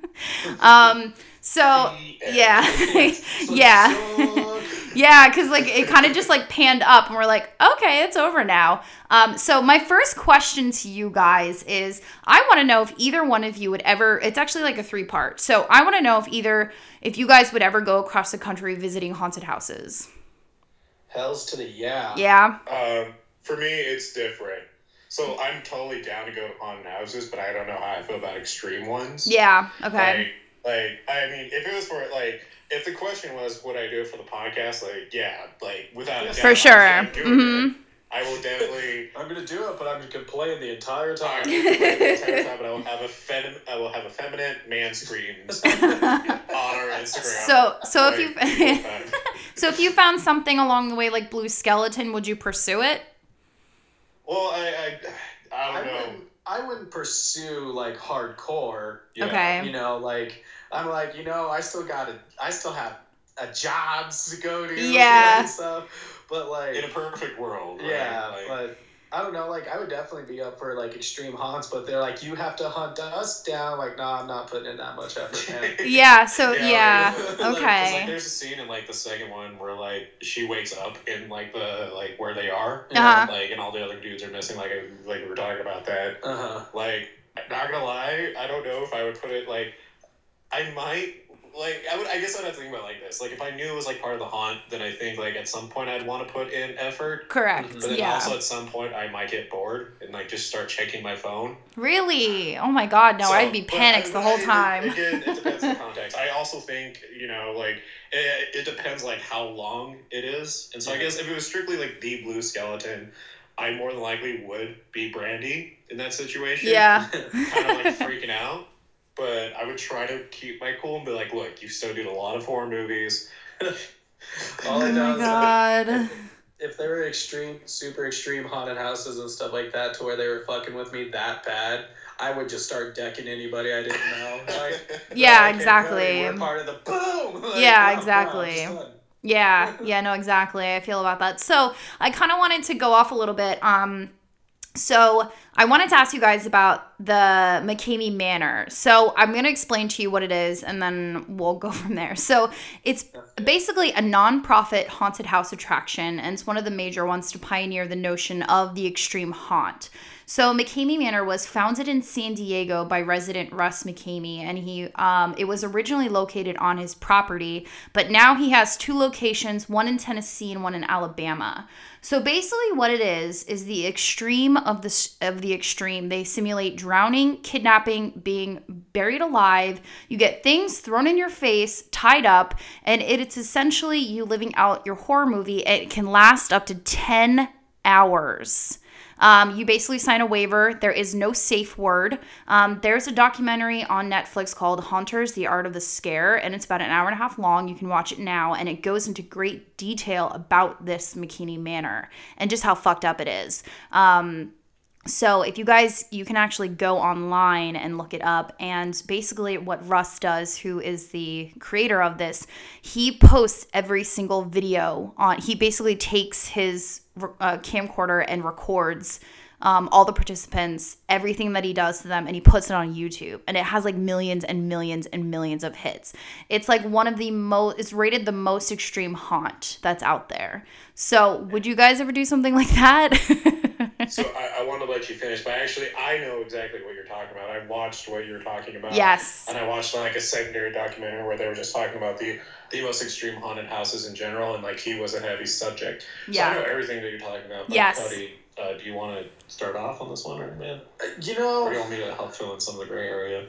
<laughs> um, So yeah, <laughs> yeah. <laughs> Yeah, because like it kind of just like panned up, and we're like, okay, it's over now. Um, so my first question to you guys is, I want to know if either one of you would ever. It's actually like a three part. So I want to know if either if you guys would ever go across the country visiting haunted houses. Hells to the yeah. Yeah. Um, for me, it's different. So I'm totally down to go to haunted houses, but I don't know how I feel about extreme ones. Yeah. Okay. Like, like I mean, if it was for like, if the question was, would I do it for the podcast? Like, yeah, like without a doubt, For I'm sure. definitely doing hmm it. I will definitely. <laughs> I'm gonna do it, but I'm gonna complain the entire I <laughs> time. but I will have a fem- I will have effeminate man screams <laughs> on our Instagram. So so if you uh, so if you found something along the way like blue skeleton, would you pursue it? well, I, I, I I don't know. wouldn't, I wouldn't pursue like hardcore. Yeah. Okay. You know, like I'm like, you know, I still got a I still have a jobs to go to. Yeah. And stuff. But like, In a perfect world, right? yeah, Like, but I don't know. Like, I would definitely be up for like extreme haunts, but they're like, you have to hunt us down. Like, nah, I'm not putting in that much effort, man. <laughs> <laughs> Yeah. So yeah. <laughs> like- 'cause, like, Okay. there's a scene in like the second one where like she wakes up in like the like where they are, Uh-huh. like and all the other dudes are missing. Like like we were talking about that. Uh huh. Like not gonna lie, I don't know if I would put it like I might like I would I guess I'd have to think about it like this. Like if I knew it was like part of the haunt, then I think like at some point I'd want to put in effort. Correct. But But then Yeah. also at some point I might get bored and like just start checking my phone. Really? Oh my god, no, So, I'd be but panicked I- the whole I- time. Again, it depends on <laughs> context. I also think you know, like it, it depends like how long it is, and so I guess if it was strictly like the blue skeleton, I more than likely would be Brandy in that situation. Yeah. <laughs> kind of like freaking out. But I would try to keep my cool and be like, look, you studied a lot of horror movies. <laughs> All Oh I my god. if there were extreme, super extreme haunted houses and stuff like that, to where they were fucking with me that bad, I would just start decking anybody I didn't know. <laughs> Like, Yeah, "Oh, exactly. Cody, We're part of the boom. <laughs> Like, Yeah, wow, wow, exactly. just done. Yeah, yeah, no, exactly. I feel about that. So I kind of wanted to go off a little bit. Um, so I wanted to ask you guys about the McKamey Manor. So I'm gonna explain to you what it is, and then we'll go from there. So it's basically a non-profit haunted house attraction, and it's one of the major ones to pioneer the notion of the extreme haunt. So McKamey Manor was founded in San Diego by resident Russ McKamey, and he um, it was originally located on his property, but now he has two locations, one in Tennessee and one in Alabama. So basically, what it is is the extreme of the of the extreme. They simulate drowning, kidnapping, being buried alive. You get things thrown in your face, tied up, and it, it's essentially you living out your horror movie. It can last up to ten hours. Um, you basically sign a waiver. There is no safe word. Um, there's a documentary on Netflix called Haunters The Art of the Scare, and it's about an hour and a half long. You can watch it now, and it goes into great detail about this McKamey Manor and just how fucked up it is. Um, so if you guys, you can actually go online and look it up. And basically, what Russ does, who is the creator of this, he posts every single video on. He basically takes his uh, camcorder and records um, all the participants, everything that he does to them, and he puts it on YouTube. And it has like millions and millions and millions of hits. It's like one of the most. It's rated the most extreme haunt that's out there. So would you guys ever do something like that? <laughs> <laughs> so I, I want to let you finish, but actually, I know exactly what you're talking about. I watched what you're talking about. Yes. And I watched like a secondary documentary where they were just talking about the the most extreme haunted houses in general, and like he was a heavy subject. Yeah. So I know everything that you're talking about. But Yes. Cody, uh, do you want to start off on this one, or man, You or do you want me to help fill in some of the gray area?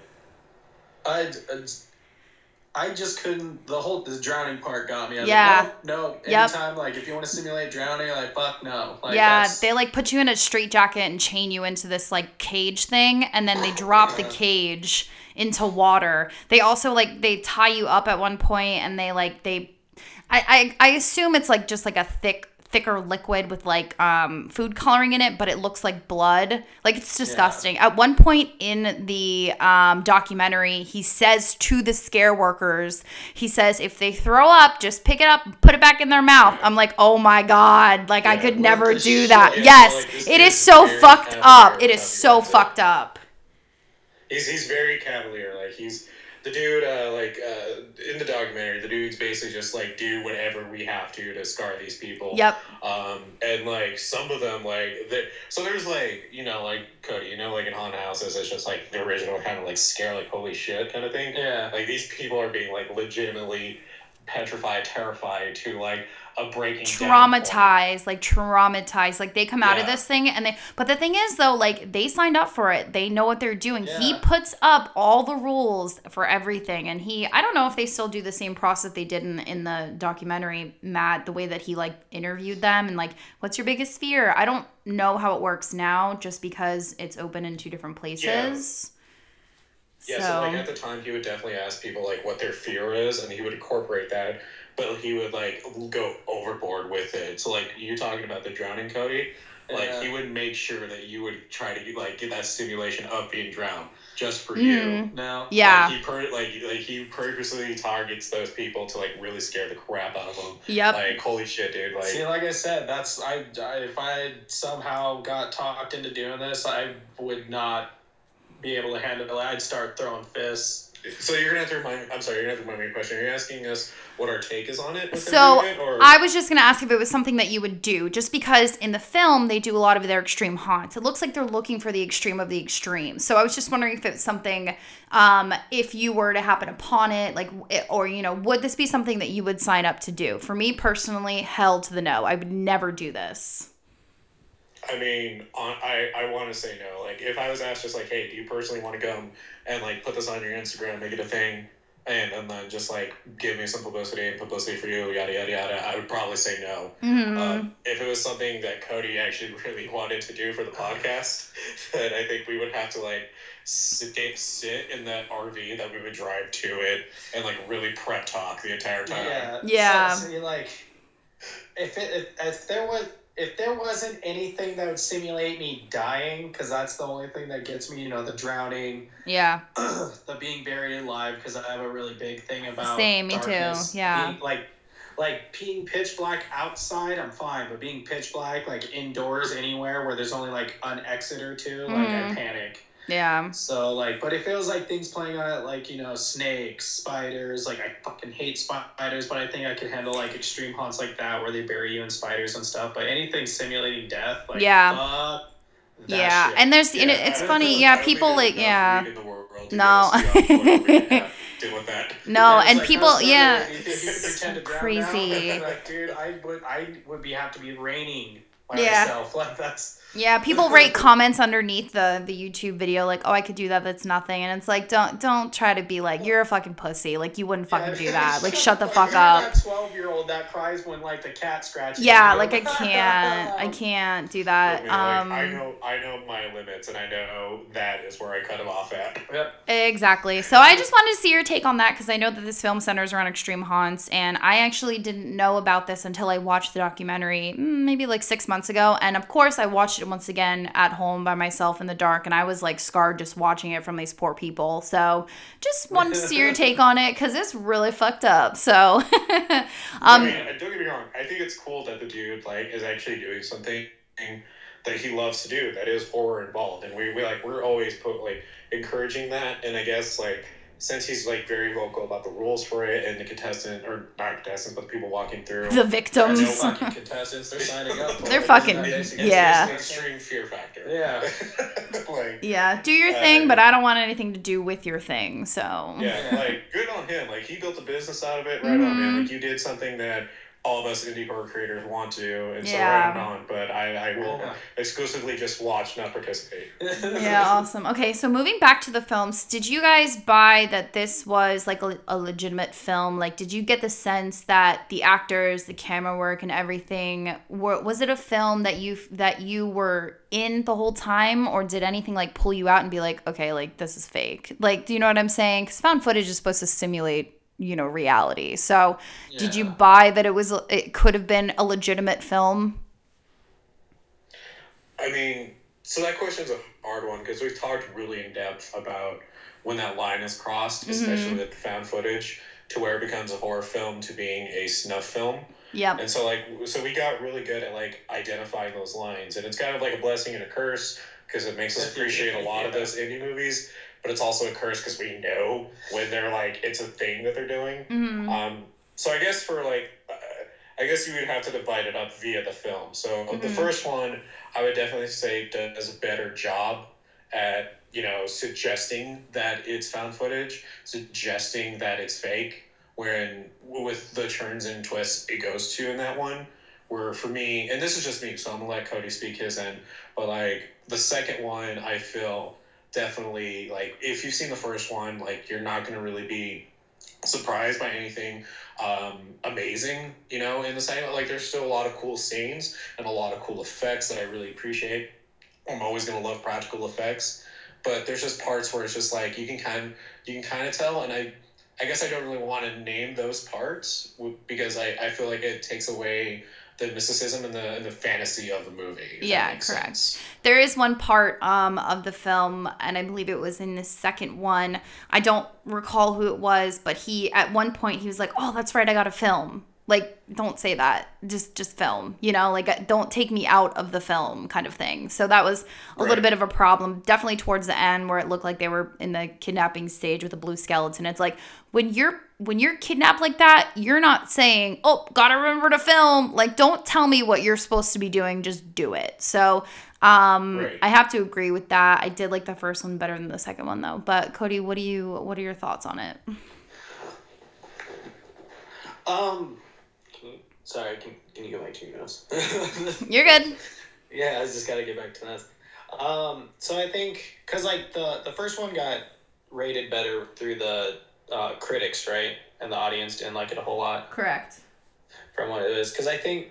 I, I just couldn't. The whole the drowning part got me. I was Yeah. Like, no, no. Yep. Anytime, like if you want to simulate drowning, like fuck no. Like, yeah, that's- they like put you in a straitjacket and chain you into this like cage thing, and then they drop the cage into water. They also like they tie you up at one point, and they like they, I I, I assume it's like just like a thick thicker liquid with like um food coloring in it but it looks like blood. Like it's disgusting. At one point in the um documentary he says to the scare workers he says if they throw up just pick it up put it back in their mouth. I'm like oh my god. Like i could never do that. Yeah, yes like, it is so fucked up. it is so fucked up. He's he's very cavalier. Like he's the dude, uh, like uh, in the documentary, the dude's basically just like do whatever we have to to scar these people. Yep. Um, and like some of them, like that. So there's like you know like Cody, you know like in haunted houses, it's just like the original kind of like scare, like holy shit kind of thing. Yeah. Like these people are being like legitimately petrified, terrified to like a breaking down traumatized like traumatized. Like they come out of this thing and they but the thing is though like they signed up for it. They know what they're doing. He puts up all the rules for everything and he i don't know if they still do the same process they did in, in the documentary matt the way that he like interviewed them and like what's your biggest fear? I don't know how it works now just because it's open in two different places. Yeah, so, like at the time, he would definitely ask people like what their fear is, and he would incorporate that. But he would like go overboard with it. So like you're talking about the drowning Cody, like Yeah. he would make sure that you would try to like get that stimulation of being drowned just for Mhm. you. Now, yeah Like, he per- like like he purposely targets those people to like really scare the crap out of them. yep Like holy shit, dude! Like See, like I said, that's I, I. If I somehow got talked into doing this, I would not be able to handle it. I'd start throwing fists. so you're gonna have to remind. I'm sorry, you're gonna have to remind me a question. Are you asking us what our take is on it? So, it, or I was just gonna ask if it was something that you would do, just because in the film they do a lot of their extreme haunts. It looks like they're looking for the extreme of the extreme. So I was just wondering if it's something, um, if you were to happen upon it, like, it- or you know, would this be something that you would sign up to do? For me personally, hell to the no. I would never do this. I mean, on, I I want to say no. Like, if I was asked, just like, hey, do you personally want to come and like put this on your Instagram, make it a thing, and and then just like give me some publicity and publicity for you, yada yada yada, I would probably say no. hmm Um, if it was something that Cody actually <laughs> really wanted to do for the podcast, <laughs> then I think we would have to like sit sit in that RV that we would drive to it and like really prep talk the entire time. Yeah. Yeah. So, see, like, if it if, if there was if there wasn't anything that would simulate me dying, because that's the only thing that gets me, you know, the drowning, Yeah. <clears throat> the being buried alive, because I have a really big thing about Same, me too, yeah. Being, like, like being pitch black outside, I'm fine, but being pitch black like indoors anywhere where there's only like an exit or two, like I Mhm. panic. Yeah. So like, but it feels like things playing on it, like you know, snakes, spiders, like I fucking hate spiders, but I think I could handle like extreme haunts like that where they bury you in spiders and stuff. But anything simulating death, like Yeah. fuck that Yeah. shit. And there's, and it's funny. Yeah. People like, yeah. weed in the world to No. get us to the point where we can have- deal with that. No, Yeah, it's and like, people, how yeah. do you think you could pretend to drown crazy. now? <laughs> like, dude, I would, I would be have to be raining by Yeah. myself. <laughs> Like that's Yeah, people rate comments underneath the the YouTube video like, "Oh, I could do that. That's nothing." And it's like, don't don't try to be like, "You're a fucking pussy." Like you wouldn't fucking do that. Like <laughs> shut the fuck up. That twelve year old that cries when like the cat scratches. Yeah, like I can't. I <laughs> can't do I, that. mean, like, I Um know I know my limits, and I know that is where I cut them off at. Yep. Exactly. So I just wanted to see your take on that because I know that this film centers around extreme haunts, and I actually didn't know about this until I watched the documentary mm, maybe like six months ago. And of course, I watched it once again at home by myself in the dark, and I was like scarred just watching it from these poor people. So just <laughs> wanted to see your take on it because it's really fucked up. So, I <laughs> um, don't get me wrong. I think it's cool that the dude like is actually doing something that he loves to do. That is horror involved, and we, we like we're always put like encouraging that. And I guess like since he's like very vocal about the rules for it and the contestant or not contestants, but the people walking through. the There's no victims. fucking contestants. They're signing up. <laughs> They're it. fucking- Isn't it's, yeah. it's an extreme fear factor. Yeah. <laughs> like Yeah, do your Uh, thing, but I don't want anything to do with your thing. So, yeah, like good on him. Like he built a business out of it. Right on, Mhm. man. Like you did something that all of us indie horror creators want to, and so Yeah. right on. But I, I will Yeah. exclusively just watch, not participate. <laughs> yeah, awesome. Okay, so moving back to the films, did you guys buy that this was like a, a legitimate film? Like, did you get the sense that the actors, the camera work, and everything were was it a film that you that you were in the whole time, or did anything like pull you out and be like, okay, like this is fake? Like, do you know what I'm saying? Because found footage is supposed to simulate you know reality. So did you buy that it was it could have been a legitimate film? I mean, so that question's a hard one because we've talked really in depth about when that line is crossed, mm-hmm. especially with found footage, to where it becomes a horror film to being a snuff film. yep. And so like so we got really good at like identifying those lines, and it's kind of like a blessing and a curse because it makes us appreciate a lot of those indie movies but it's also a curse because we know when they're like it's a thing that they're doing. Mhm. Um, so I guess for like, uh, I guess you would have to divide it up via the film. So the Mhm. first one, I would definitely say does a better job at you know suggesting that it's found footage, suggesting that it's fake. Wherein with the turns and twists it goes to in that one, where for me, and this is just me, so I'm gonna let Cody speak his end. But like the second one, I feel definitely like if you've seen the first one, like you're not gonna really be surprised by anything um, amazing, you know, in the second. Like there's still a lot of cool scenes and a lot of cool effects that I really appreciate. I'm always gonna love practical effects, but there's just parts where it's just like you can kind you can kind of tell, and I I guess I don't really want to name those parts because I, I feel like it takes away the mysticism and the and the fantasy of the movie. Yeah, correct. sense. There is one part um, of the film, and I believe it was in the second one. I don't recall who it was, but he at one point he was like, "Oh, that's right, I got a film." Like, don't say that. Just just film. You know, like uh, don't take me out of the film, kind of thing. So that was a little bit of a problem. Definitely towards the end, where it looked like they were in the kidnapping stage with a blue skeleton. It's like when you're when you're kidnapped like that, you're not saying, "Oh, gotta remember to film." Like, don't tell me what you're supposed to be doing. Just do it. So, um, Right. I have to agree with that. I did like the first one better than the second one, though. But Cody, what do you? What are your thoughts on it? Um, sorry, can, can you go back to your notes? <laughs> You're good. Yeah, I just gotta get back to that. Um, so I think because like the the first one got rated better through the uh, critics, right, and the audience didn't like it a whole lot Correct. from what it is. Because I think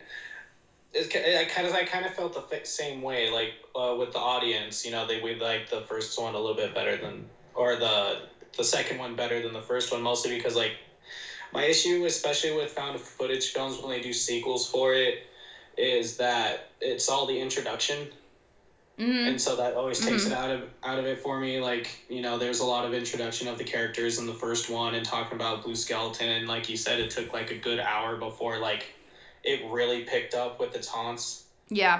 I kind of I kind of felt the same way, like uh, with the audience. You know, they would like the first one a little bit better than, or the the second one better than the first one, mostly because like my issue, especially with found footage films when they do sequels for it, is that it's all the introduction. Hmm and so that always takes it out of out of it for me. Like you know there's a lot of introduction of the characters in the first one and talking about blue skeleton. And like you said it took like a good hour before like it really picked up with the taunts Yeah.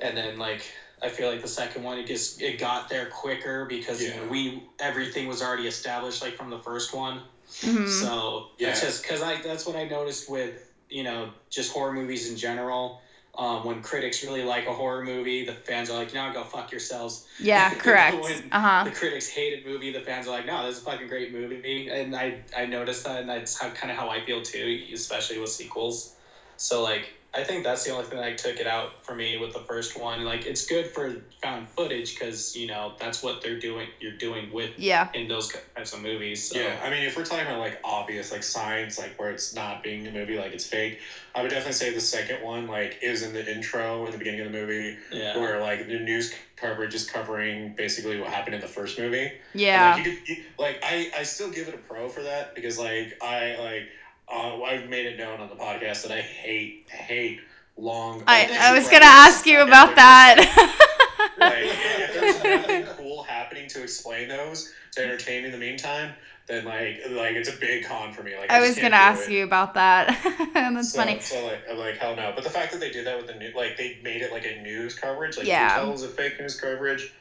and then like i feel like the second one it just it got there quicker because you know, we everything was already established like from the first one hmm so Yeah. it's just because I that's what I noticed with you know just horror movies in general. Um, when critics really like a horror movie, the fans are like, "No, go fuck yourselves." Yeah. <laughs> Correct. Uh huh. The critics hated movie. The fans are like, "No, this is a fucking great movie," and I I noticed that, and that's how kind of how I feel too, especially with sequels. So like, I think that's the only thing that took it out for me with the first one. Like, it's good for found footage because you know that's what they're doing. You're doing with Yeah. in those types of movies. So. Yeah, I mean, if we're talking about like obvious like signs, like where it's not being a movie, like it's fake, I would definitely say the second one like is in the intro in the beginning of the movie, Yeah. where like the news coverage is covering basically what happened in the first movie. And, Yeah. like, you could, you, like I, I still give it a pro for that because like I like uh, I've made it known on the podcast that I hate hate long. I, I was gonna ask you about <laughs> that. like if there's <laughs> nothing cool happening to explain those to entertain in the meantime, then like like it's a big con for me. Like I just was gonna ask it. you about that. <laughs> That's so, funny. So like I'm like hell no. But the fact that they did that with the new like they made it like a news coverage, like Yeah. you can tell it was a fake news coverage,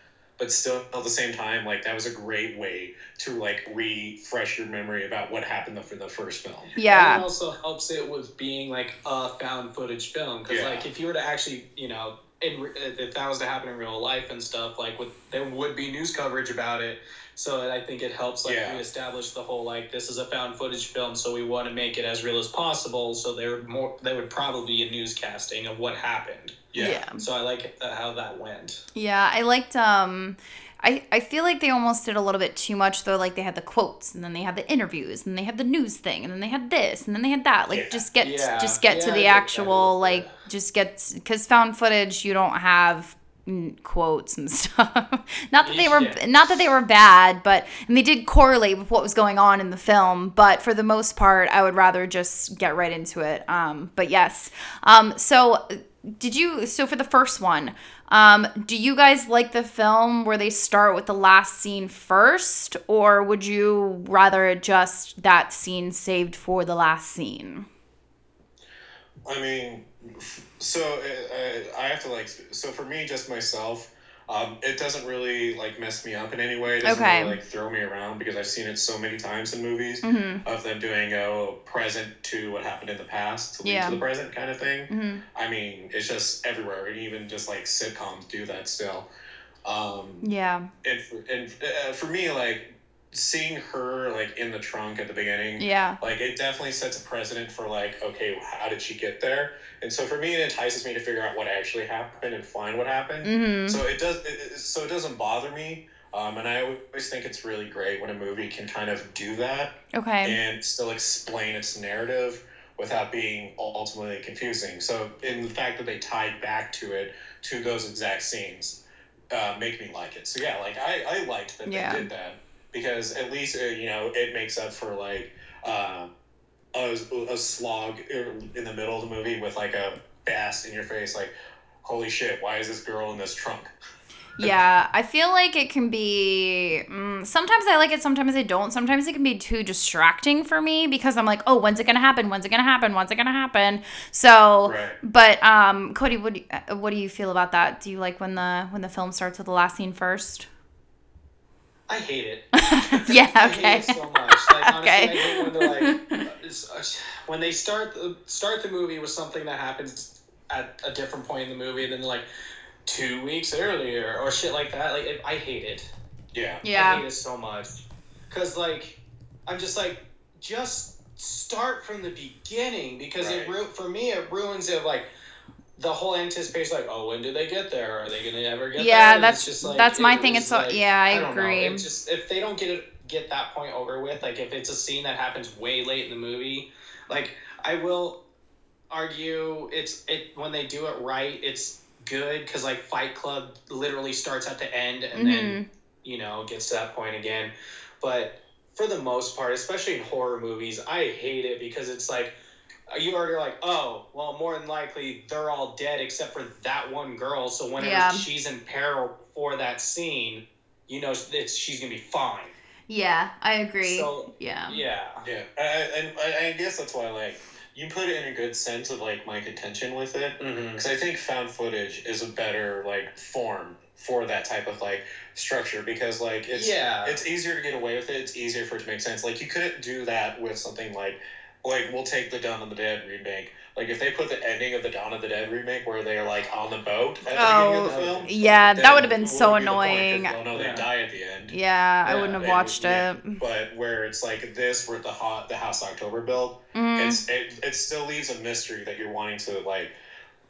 but still at the same time, like that was a great way to like refresh your memory about what happened for the first film. And it Yeah. also helps it with being like a found footage film because Yeah. like if you were to actually you know in, re- if that was to happen in real life and stuff like with there would be news coverage about it so i think it helps like Yeah. reestablish the whole like this is a found footage film so we want to make it as real as possible so there would more there would probably be a newscasting of what happened Yeah. so i like uh, how that went Yeah, I liked um I, I feel like they almost did a little bit too much though like they had the quotes and then they had the interviews and they had the news thing and then they had this and then they had that like Yeah. just get Yeah. just get Yeah, to the get that actual like just get cuz found footage you don't have quotes and <laughs> stuff not that they were Yeah. not that they were bad but and they did correlate with what was going on in the film but for the most part I would rather just get right into it um but yes um so did you so for the first one um do you guys like the film where they start with the last scene first or would you rather just that scene saved for the last scene I mean, so uh, uh, I have to like. So for me, just myself, Um, it doesn't really like mess me up in any way. It doesn't Okay. really like throw me around because I've seen it so many times in movies hmm of them doing a present to what happened in the past to lead Yeah. to the present kind of thing. hmm I mean, it's just everywhere, and even just like sitcoms do that still. Um, Yeah. and for, and uh, for me, like seeing her like in the trunk at the beginning, Yeah. like it definitely sets a precedent for like, okay, how did she get there? And so for me, it entices me to figure out what actually happened and find what happened. hmm So it does. It, it- so it doesn't bother me. Um, and I always think it's really great when a movie can kind of do that Okay. and still explain its narrative without being ultimately confusing. So, in the fact that they tied back to it to those exact scenes, uh, make me like it. So yeah, like I, I liked that Yeah. they did that because at least uh, you know it makes up for like uh, a, a slog in the middle of the movie with like a bass in your face, like holy shit, why is this girl in this trunk? Yeah, I feel like it can be. Mm, sometimes I like it, sometimes I don't. Sometimes it can be too distracting for me because I'm like, oh, when's it gonna happen? When's it gonna happen? When's it gonna happen? So, Right. but um, Cody, what do you, what do you feel about that? Do you like when the when the film starts with the last scene first? I hate it. <laughs> yeah. I Okay. hate it so much. Like, <laughs> honestly, Okay. I hate when they're like, <laughs> it's- when they start the start the movie with something that happens at a different point in the movie, and then like two weeks earlier or shit like that. Like, it, I hate it. Yeah. Yeah. I hate it so much. Cause like, I'm just like, just start from the beginning because it Right. ru- for me it ruins it like. The whole anticipation, like, oh, when do they get there? Are they gonna ever get there? Yeah, that's it's just like, that's my thing. It's like- yeah, I, don't agree. Just if they don't get it, get that point over with, like if it's a scene that happens way late in the movie, like I will argue it's it when they do it right, it's good because like Fight Club literally starts at the end and then Mhm. you know gets to that point again, but for the most part, especially in horror movies, I hate it because it's like you already like, oh, well, more than likely they're all dead except for that one girl. So whenever Yeah. she's in peril for that scene, you know it's, she's gonna be fine. Yeah, I agree. So yeah. yeah, Yeah, I, I- and I, I guess that's why like you put it in a good sense of like my contention with it mm-hmm. because I think found footage is a better like form for that type of like structure because like it's yeah, it's easier to get away with it. It's easier for it to make sense. Like you couldn't do that with something like like we'll take the Dawn of the Dead remake. Like if they put the ending of the Dawn of the Dead remake where they're like on the boat at the beginning of the Oh, film. yeah, that would have been so wouldn't be the point, 'cause annoying. they'll know Yeah. they die at the end. Yeah, I Yeah, wouldn't have watched yeah, it. But where it's like this, where the hot the House October Built, Mhm. it's it, it still leaves a mystery that you're wanting to like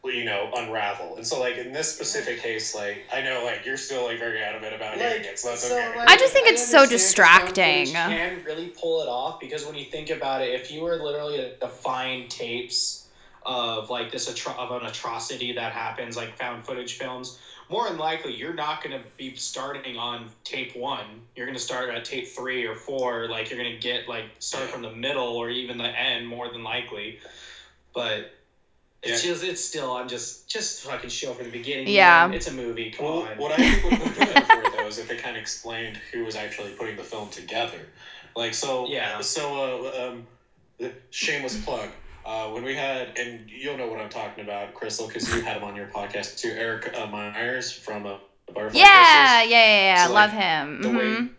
you know unravel and so like in this specific case like i know like you're still like very adamant about hearing it so that's okay I just think it's so distracting. found footage Can really pull it off because when you think about it, if you were literally to find tapes of like this atro- of an atrocity that happens, like found footage films, more than likely you're not going to be starting on tape one. You're going to start at tape three or four. Like you're going to get like start from the middle or even the end, more than likely. But. It's just, it's still, I'm just, just fucking show from the beginning. Yeah. man. It's a movie. Come well, on. what i think would be better for it though is if they kind of explained who was actually putting the film together like so Yeah. so uh, um shameless plug uh, when we had, and you'll know what I'm talking about, Crystal, because you had him on your podcast too, Erik uh, Myers from uh, Butterfly Yeah, Kisses. yeah, yeah, yeah. So, Love him. the way- Mhm.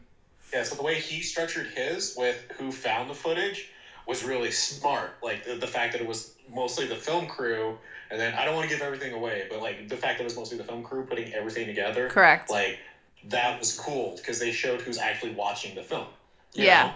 Yeah, so the way he structured his with who found the footage was really smart. Like the, the fact that it was mostly the film crew, and then I don't want to give everything away, but like the fact that it was mostly the film crew putting everything together, Correct. like that was cool because they showed who's actually watching the film. Yeah. know?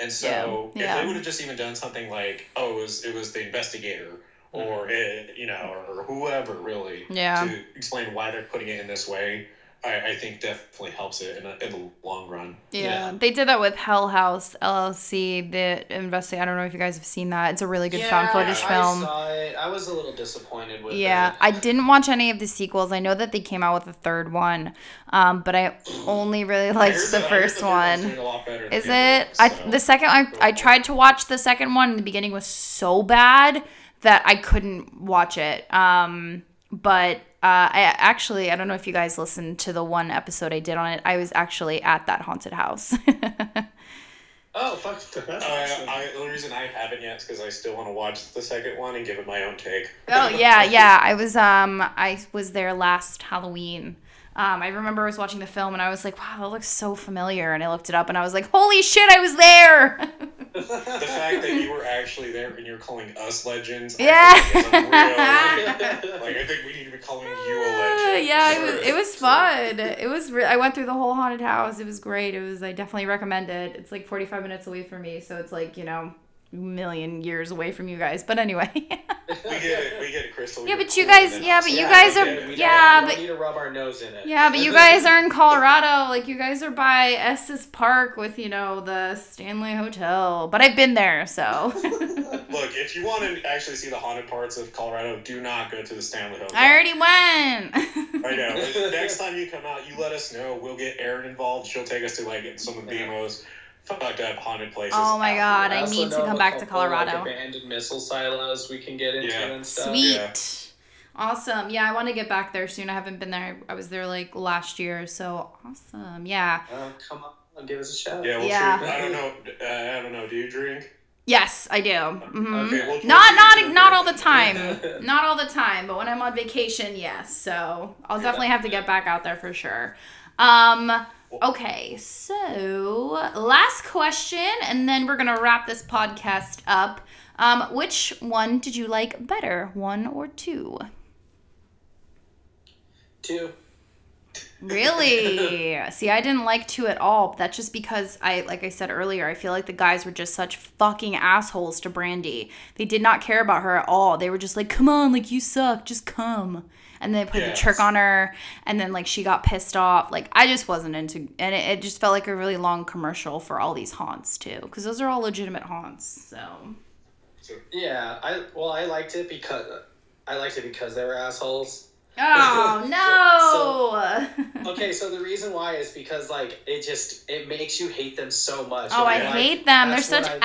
And so Yeah, if yeah. they would have just even done something like, oh, it was it was the investigator or mm-hmm. it, you know or whoever really Yeah. to explain why they're putting it in this way, I, I think definitely helps it in, a, in the long run. Yeah. Yeah. they did that with Hell House LLC. The investi I don't know if you guys have seen that. It's a really good found footage I film. saw it. I was a little disappointed with Yeah, it. I didn't watch any of the sequels. I know that they came out with a third one, um, but I only really liked heard the that- I heard first the one. a lot better than Is the other it? ones, I so- the second I I tried to watch the second one. And the beginning was so bad that I couldn't watch it. Um, but uh, I actually I don't know if you guys listened to the one episode I did on it. I was actually at that haunted house. <laughs> Oh fuck! That's awesome. I, I, the reason I haven't yet is because I still want to watch the second one and give it my own take. oh yeah, yeah. I was um I was there last Halloween. Um, I remember I was watching the film and I was like, wow, that looks so familiar. And I looked it up and I was like, holy shit, I was there. <laughs> the fact that you were actually there and you're calling us legends. Yeah. is <laughs> like, I think we need to be calling you a legend. yeah, it was it was <laughs> fun. It was re- I went through the whole haunted house. It was great. It was I definitely recommend it. It's like 45 minutes away from me, so it's like, you know, million years away from you guys. But anyway. <laughs> We get it. We get it, Crystal. Yeah, but you guys- yeah, but you guys are- get it. We don't- yeah, we but- don't need to rub our nose in it. Yeah, but you guys are in Colorado. Like you guys are by Estes Park with, you know, the Stanley Hotel. But I've been there, so <laughs> Look, if you want to actually see the haunted parts of Colorado, do not go to the Stanley Hotel. I already went. <laughs> I know. Next time you come out, you let us know. We'll get Erin involved. She'll take us to like some of the Yeah. Most fucked up haunted places. Oh my God, there. I need to come of a back to couple, like, Colorado. abandoned missile silos we can get into Yeah. and stuff. Sweet. Yeah. Awesome. Yeah, I want to get back there soon. I haven't been there. I was there like last year, so awesome. Yeah. Uh, come on, give us a shout. Yeah, well, Yeah. Sure. I don't know. Uh, I don't know. Do you drink? Yes, I do. Mhm. Okay, not we'll not keep it not all the time. <laughs> not all the time, but when I'm on vacation, yes. So I'll definitely have to get back out there for sure. Um. Okay, so last question, and then we're gonna wrap this podcast up. Um, which one did you like better, one or two? Two. Really? <laughs> See, I didn't like two at all. That's just because I, like I said earlier, I feel like the guys were just such fucking assholes to Brandy. They did not care about her at all. They were just like, "Come on, like you suck, just come." And they played the Yes. trick on her, and then like she got pissed off. Like I just wasn't into, and it, it just felt like a really long commercial for all these haunts too, because those are all legitimate haunts. So Yeah, I well, I liked it because I liked it because they were assholes. oh <laughs> no. Okay, so the reason why is because like it just it makes you hate them so much. Oh, I like, hate them. They're such I like,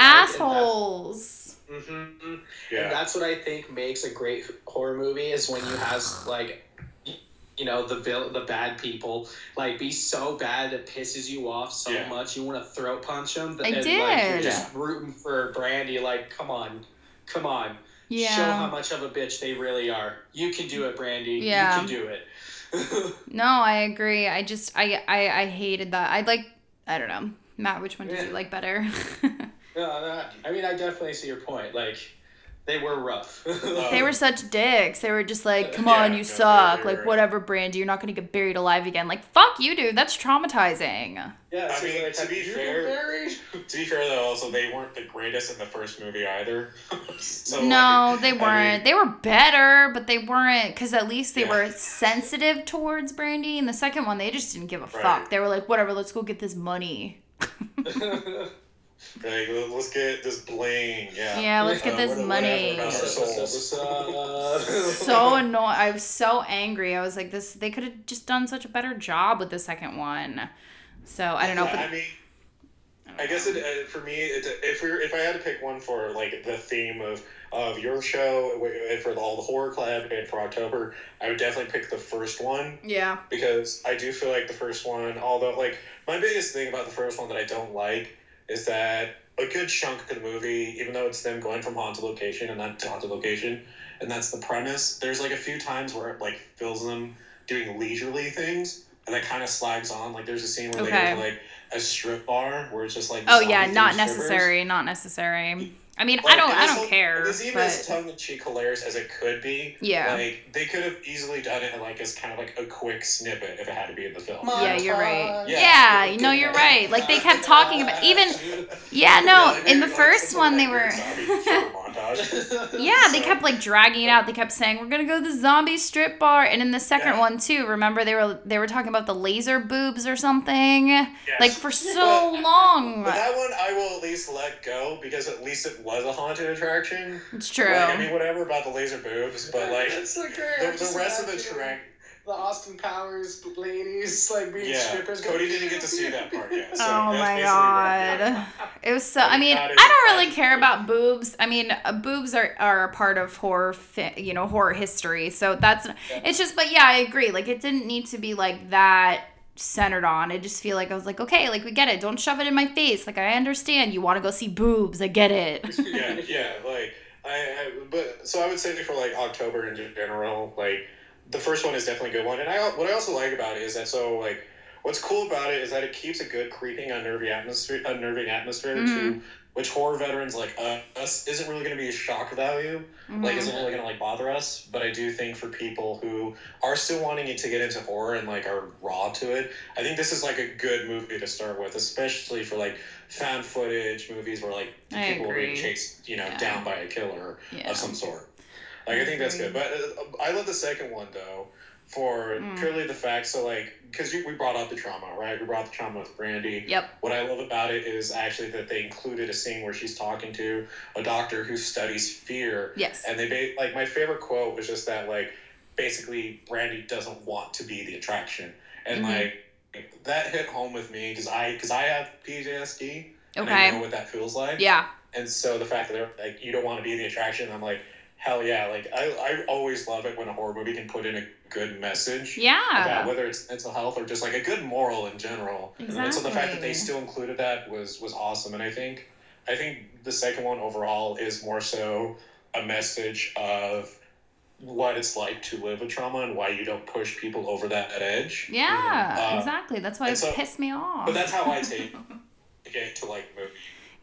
and that's- assholes. Mhm. Yeah. And that's what I think makes a great horror movie is when you have like you know the vil- the bad people like be so bad it pisses you off so Yeah. much you want to throat punch them I and like did. you're just rooting for Brandy like come on come on Yeah. show how much of a bitch they really are you can do it Brandy Yeah. you can do it <laughs> No, I agree. I just I I, I hated that. I like I don't know. Matt, which one did you like better? <laughs> No, no, I mean I definitely see your point like they were rough <laughs> they were um, such dicks. They were just like, "Come Yeah, on, you they suck." were- Like, whatever, Brandy, you're not gonna get buried alive again. Like, fuck you, dude. That's traumatizing. yeah I mean, like, to be fair- buried? <laughs> To be fair, though, also they weren't the greatest in the first movie either. <laughs> so, no, like, they weren't. mean, they were better, but they weren't because at least they Yeah. were sensitive towards Brandy. In the second one, they just didn't give a Right. fuck. They were like, "Whatever, let's go get this money." Like, let's get this bling. Yeah. Yeah, let's get Uh, this whatever- money. whatever about our souls. so annoying. I was so angry. I was like, this. They could have just done such a better job with the second one. So I don't know. I But mean, I guess it uh, for me, it, if we are if I had to pick one for like the theme of of your show and for all the horror club and for October, I would definitely pick the first one yeah, because I do feel like the first one, although like my biggest thing about the first one that I don't like is that a good chunk of the movie, even though it's them going from haunted location and not to haunted location, and that's the premise. There's like a few times where it like fills them doing leisurely things, and that kind of slides on. Like there's a scene where Okay. they go to like a strip bar where it's just like Oh yeah, not strippers. necessary. Not necessary. I mean, I don't. I don't whole- care. and This even as tongue in cheek hilarious as it could be. Yeah. Like they could have easily done it like as kind of like a quick snippet if it had to be in the film. yeah, you're right. Yeah. Yeah, no, you're right. Like they kept <laughs> talking about even. Yeah, no. In the first one, they were. Of zombie stripper montage. Yeah, they So- kept like dragging it out. They kept saying we're gonna go to the zombie strip bar, and in the second Yeah. one too. Remember they were they were talking about the laser boobs or something, like for so long. But that one I will at least let go because at least it was a haunted attraction. It's true. Like, I mean, whatever about the laser boobs, but like It's like, the, the rest of the track. The Austin Powers ladies like being Yeah, strippers. Cody didn't get to see that part yet. So oh my basically what- yeah. god. It was so. I mean, I don't really care about boobs. I mean, uh, boobs are, are a part of horror, fi- you know, horror history. So that's. It's just, but yeah, I agree. Like, it didn't need to be like that centered on. I just feel like I was like, okay, like we get it. Don't shove it in my face. Like I understand you want to go see boobs. I get it. <laughs> yeah, yeah, like I, I, but so I would say for like October in general, like the first one is definitely a good one. And I what I also like about it is that so like what's cool about it is that it keeps a good creeping, unnerving atmosphere, unnerving atmosphere Mhm. to which horror veterans like uh, us isn't really going to be a shock value. Like Mhm. isn't really going to like bother us. But I do think for people who are still wanting to get into horror and like are raw to it, I think this is like a good movie to start with, especially for like found footage movies where like I people are being chased, you know, Yeah. down by a killer Yeah. of some sort. Like I think that's good, but uh, I love the second one though for Mm. purely the fact. So like, because we brought up the trauma, right? We brought the trauma with Brandy. Yep. What I love about it is actually that they included a scene where she's talking to a doctor who studies fear, Yes. and they like my favorite quote was just that like basically Brandy doesn't want to be the attraction, and Mhm. like that hit home with me because I because I have PTSD. Okay. And I know what that feels like. Yeah. And so the fact that they're like, you don't want to be the attraction, I'm like, hell yeah! Like I, I always love it when a horror movie can put in a good message Yeah. about whether it's mental health or just like a good moral in general. And so the fact that they still included that was was awesome. And I think I think the second one overall is more so a message of what it's like to live with trauma and why you don't push people over that edge. Yeah, Uh, exactly. That's why it so- pissed me off. But that's how I take it to like movie.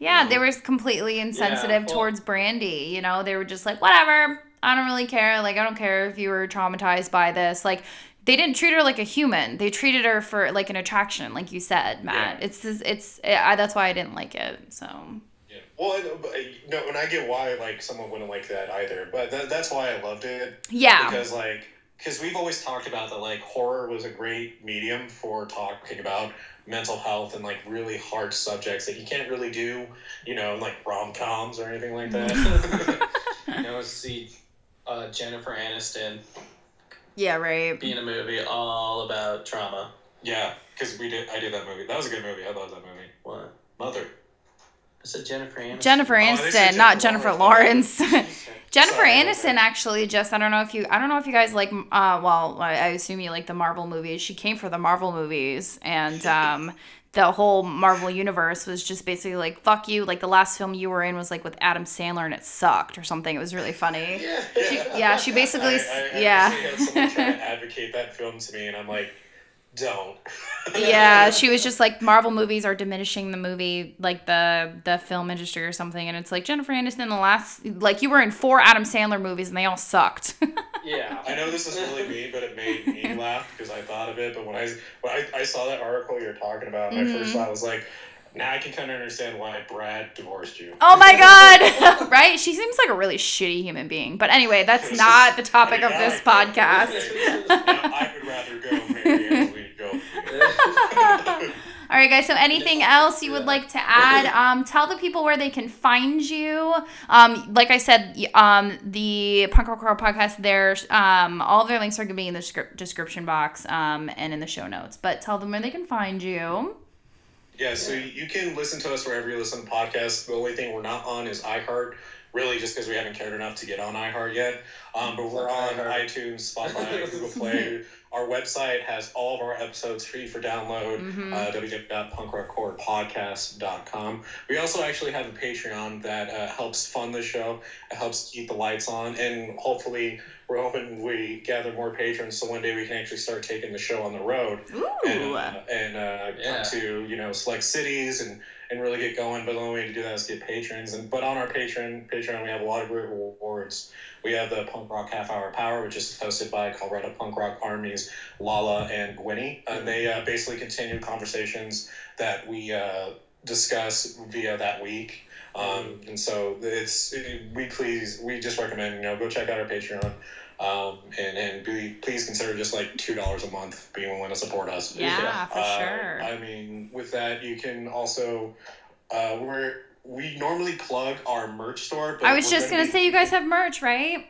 Yeah, they were completely insensitive well- towards Brandy. You know, they were just like, whatever. I don't really care. Like, I don't care if you were traumatized by this. Like, they didn't treat her like a human. They treated her for like an attraction, like you said, Matt. Yeah. It's it's. I, that's why I didn't like it. So Yeah. Well, uh, no, and I get why like someone wouldn't like that either. But that, that's why I loved it yeah, because like because we've always talked about that like horror was a great medium for talking about mental health and like really hard subjects that you can't really do, you know, like rom coms or anything like that. <laughs> You know, see uh, Jennifer Aniston yeah, right. Being a movie all about trauma. yeah, because we did. I did that movie. That was a good movie. I love that movie. What? Mother. I said Jennifer Aniston. Jennifer they Aniston, said not Jennifer Jennifer Lawrence. Lawrence. <laughs> <laughs> Jennifer Sorry Aniston actually just I don't know if you I don't know if you guys like uh well I, I assume you like the Marvel movies. She came for the Marvel movies and <laughs> um the whole Marvel universe was just basically like fuck you. Like the last film you were in was like with Adam Sandler and it sucked or something. It was really funny. Yeah, She- yeah, she basically I, s- I, I yeah. actually had someone try to advocate that film to me, and I'm like, don't. yeah, <laughs> she was just like Marvel movies are diminishing the movie like the the film industry or something and it's like Jennifer Aniston the last like you were in four Adam Sandler movies and they all sucked. <laughs> Yeah. I know this is really mean, but it made me <laughs> laugh because I thought of it. But when I when I, I saw that article you're talking about, my Mhm. first thought was like, now I can kind of understand why Brad divorced you. Oh my god! right? She seems like a really shitty human being. But anyway, that's not the topic of this podcast. Now I would rather go marry Jolie. <laughs> All right, guys. So, anything else you would Yeah. like to add? <clears throat> Um, tell the people where they can find you. Um, like I said, um, the Punk Rock Horror Podcast. There's um, all of their links are gonna be in the script description box um, and in the show notes. But tell them where they can find you. Yeah, so you can listen to us wherever you listen to podcasts. The only thing we're not on is iHeart, really just because we haven't cared enough to get on iHeart yet. Um, but we're on iHeart. iTunes, Spotify, <laughs> Google Play. Our website has all of our episodes free for download. Mhm. Uh, www.punkrockhorrorpodcast.com. We also actually have a Patreon that uh, helps fund the show. It helps keep the lights on, and hopefully, we're hoping we gather more patrons so one day we can actually start taking the show on the road and, uh, and uh, Yeah. come to you know select cities and and really get going. But the only way to do that is get patrons. And but on our Patreon Patreon we have a lot of great rewards. We have the Punk Rock Half Hour Power, which is hosted by Colorado Punk Rock Armies Lala and Gwynny. And they uh, basically continue conversations that we uh, discuss via that week. Um, and so it's we please we just recommend you know go check out our Patreon. Um, and and be, please consider just like two dollars a month being willing to support us. Yeah, for Uh, sure. I mean, with that, you can also uh, we're we normally plug our merch store. But I was we're just gonna be- say you guys have merch, right?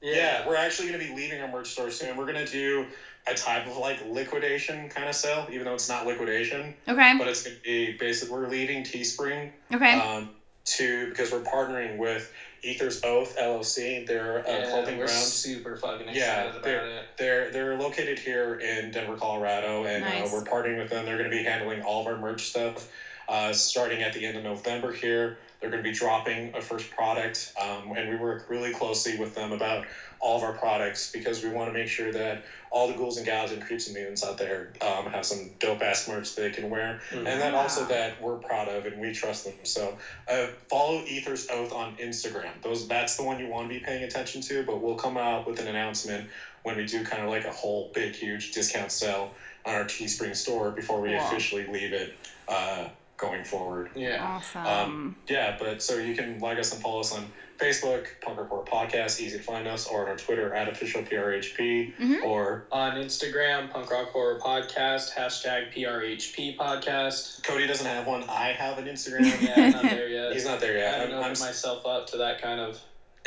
Yeah, we're actually gonna be leaving our merch store soon. We're gonna do a type of like liquidation kind of sale, even though it's not liquidation, Okay. but it's gonna be basically we're leaving Teespring Okay. um, to because we're partnering with Ether's Oath LLC. They're a Yeah, clothing we're brand. super fucking Yeah, excited about it. They're they're located here in Denver, Colorado, and Nice. uh, we're partnering with them. They're going to be handling all of our merch stuff, uh, starting at the end of November here. They're going to be dropping a first product, um, and we work really closely with them about all of our products because we want to make sure that all the ghouls and gals and creeps and mutants out there um, have some dope ass merch they can wear, Mhm. and then also that we're proud of and we trust them. So uh, follow Ether's Oath on Instagram. Those that's the one you want to be paying attention to. But we'll come out with an announcement when we do kind of like a whole big huge discount sale on our Teespring store before we Cool. officially leave it uh, going forward. Yeah. Awesome. Um, yeah, but so you can like us and follow us on Facebook, Punk Rock Horror Podcast, easy to find us, or on Twitter at official PRHP, Mhm. or On Instagram, Punk Rock Horror Podcast, hashtag PRHP Podcast. Cody doesn't have one. I have an Instagram. <laughs> Yeah, I'm not there yet. <laughs> He's not there I yet. haven't I'm, I'm, opened myself up to that kind of.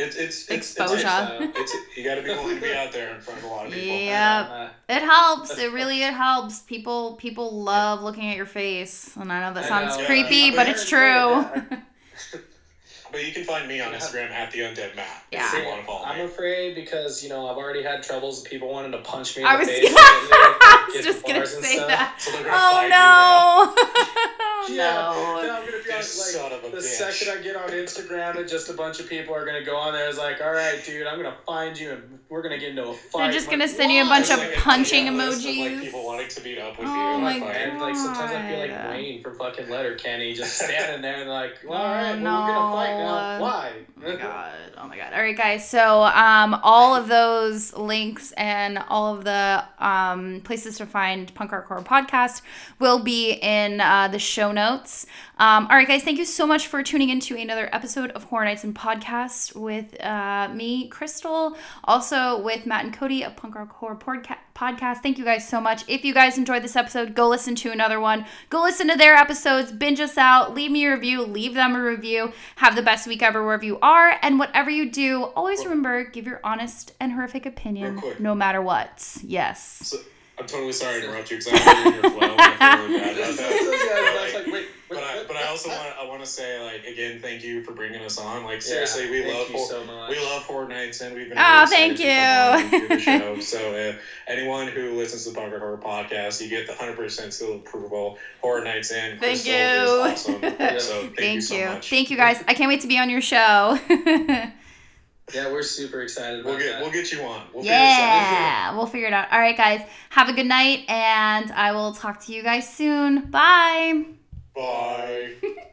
It's, it's, it's, Exposure. It's, it's, you got to be willing to be out there in front of a lot of people. Yeah. Yep. Uh, It helps. It really it helps. People people love looking at your face, and I know that sounds know. creepy, Yeah, but I it's true. <laughs> But you can find me on Instagram at the Undead Matt. Yeah. If you want to follow I'm me. afraid because you know I've already had troubles with people wanting to punch me in I the was, face. <laughs> I was just gonna say stuff. that. So they're gonna find you now. Oh <laughs> no! Yeah, oh then no! I'm gonna be You on, son of a like the bitch. second I get on Instagram and just a bunch of people are gonna go on there. It's like, all right, dude, I'm gonna find you and we're gonna get into a fight. They're just I'm gonna like, send you a bunch of like punching like a list of, emojis. Like people wanting to meet up with Oh you. my and, like, And like sometimes I feel like God. Wayne from fucking Letterkenny just standing there and like, well, all Oh, right, well, we're gonna fight now. Why? Oh my god! Oh my god! All right, guys. So, um, all of those links and all of the um, places to find Punk Rock Horror Podcast will be in uh, the show notes. Um, all right, guys. Thank you so much for tuning into another episode of Horror Nights and Podcast with uh, me, Crystal, also with Matt and Cody of Punk Rock Horror Podca- Podcast. Thank you guys so much. If you guys enjoyed this episode, go listen to another one. Go listen to their episodes. Binge us out. Leave me a review. Leave them a review. Have the best week ever wherever you are. And whatever you do, always remember give your honest and horrific opinion, no matter what. Yes. So, I'm totally sorry to interrupt you because I'm <laughs> in your flow. Really bad about that. yeah, like, wait, wait, But I, but I also want I want to say like again, thank you for bringing us on. Like Yeah, seriously, we thank love you so much. we love Horror Nights, and we've been. Oh, really thank to come on and you. the show. So uh, anyone who listens to the Punk Horror podcast, you get the hundred percent still approval. Horror Nights and Thank Crystal you. is awesome. So thank, <laughs> Thank you so you. much. Thank you guys. I can't wait to be on your show. <laughs> Yeah, we're super excited about We'll get that. we'll get you on. We'll figure out. yeah, we'll figure it out. All right, guys. Have a good night, and I will talk to you guys soon. Bye. Bye. <laughs>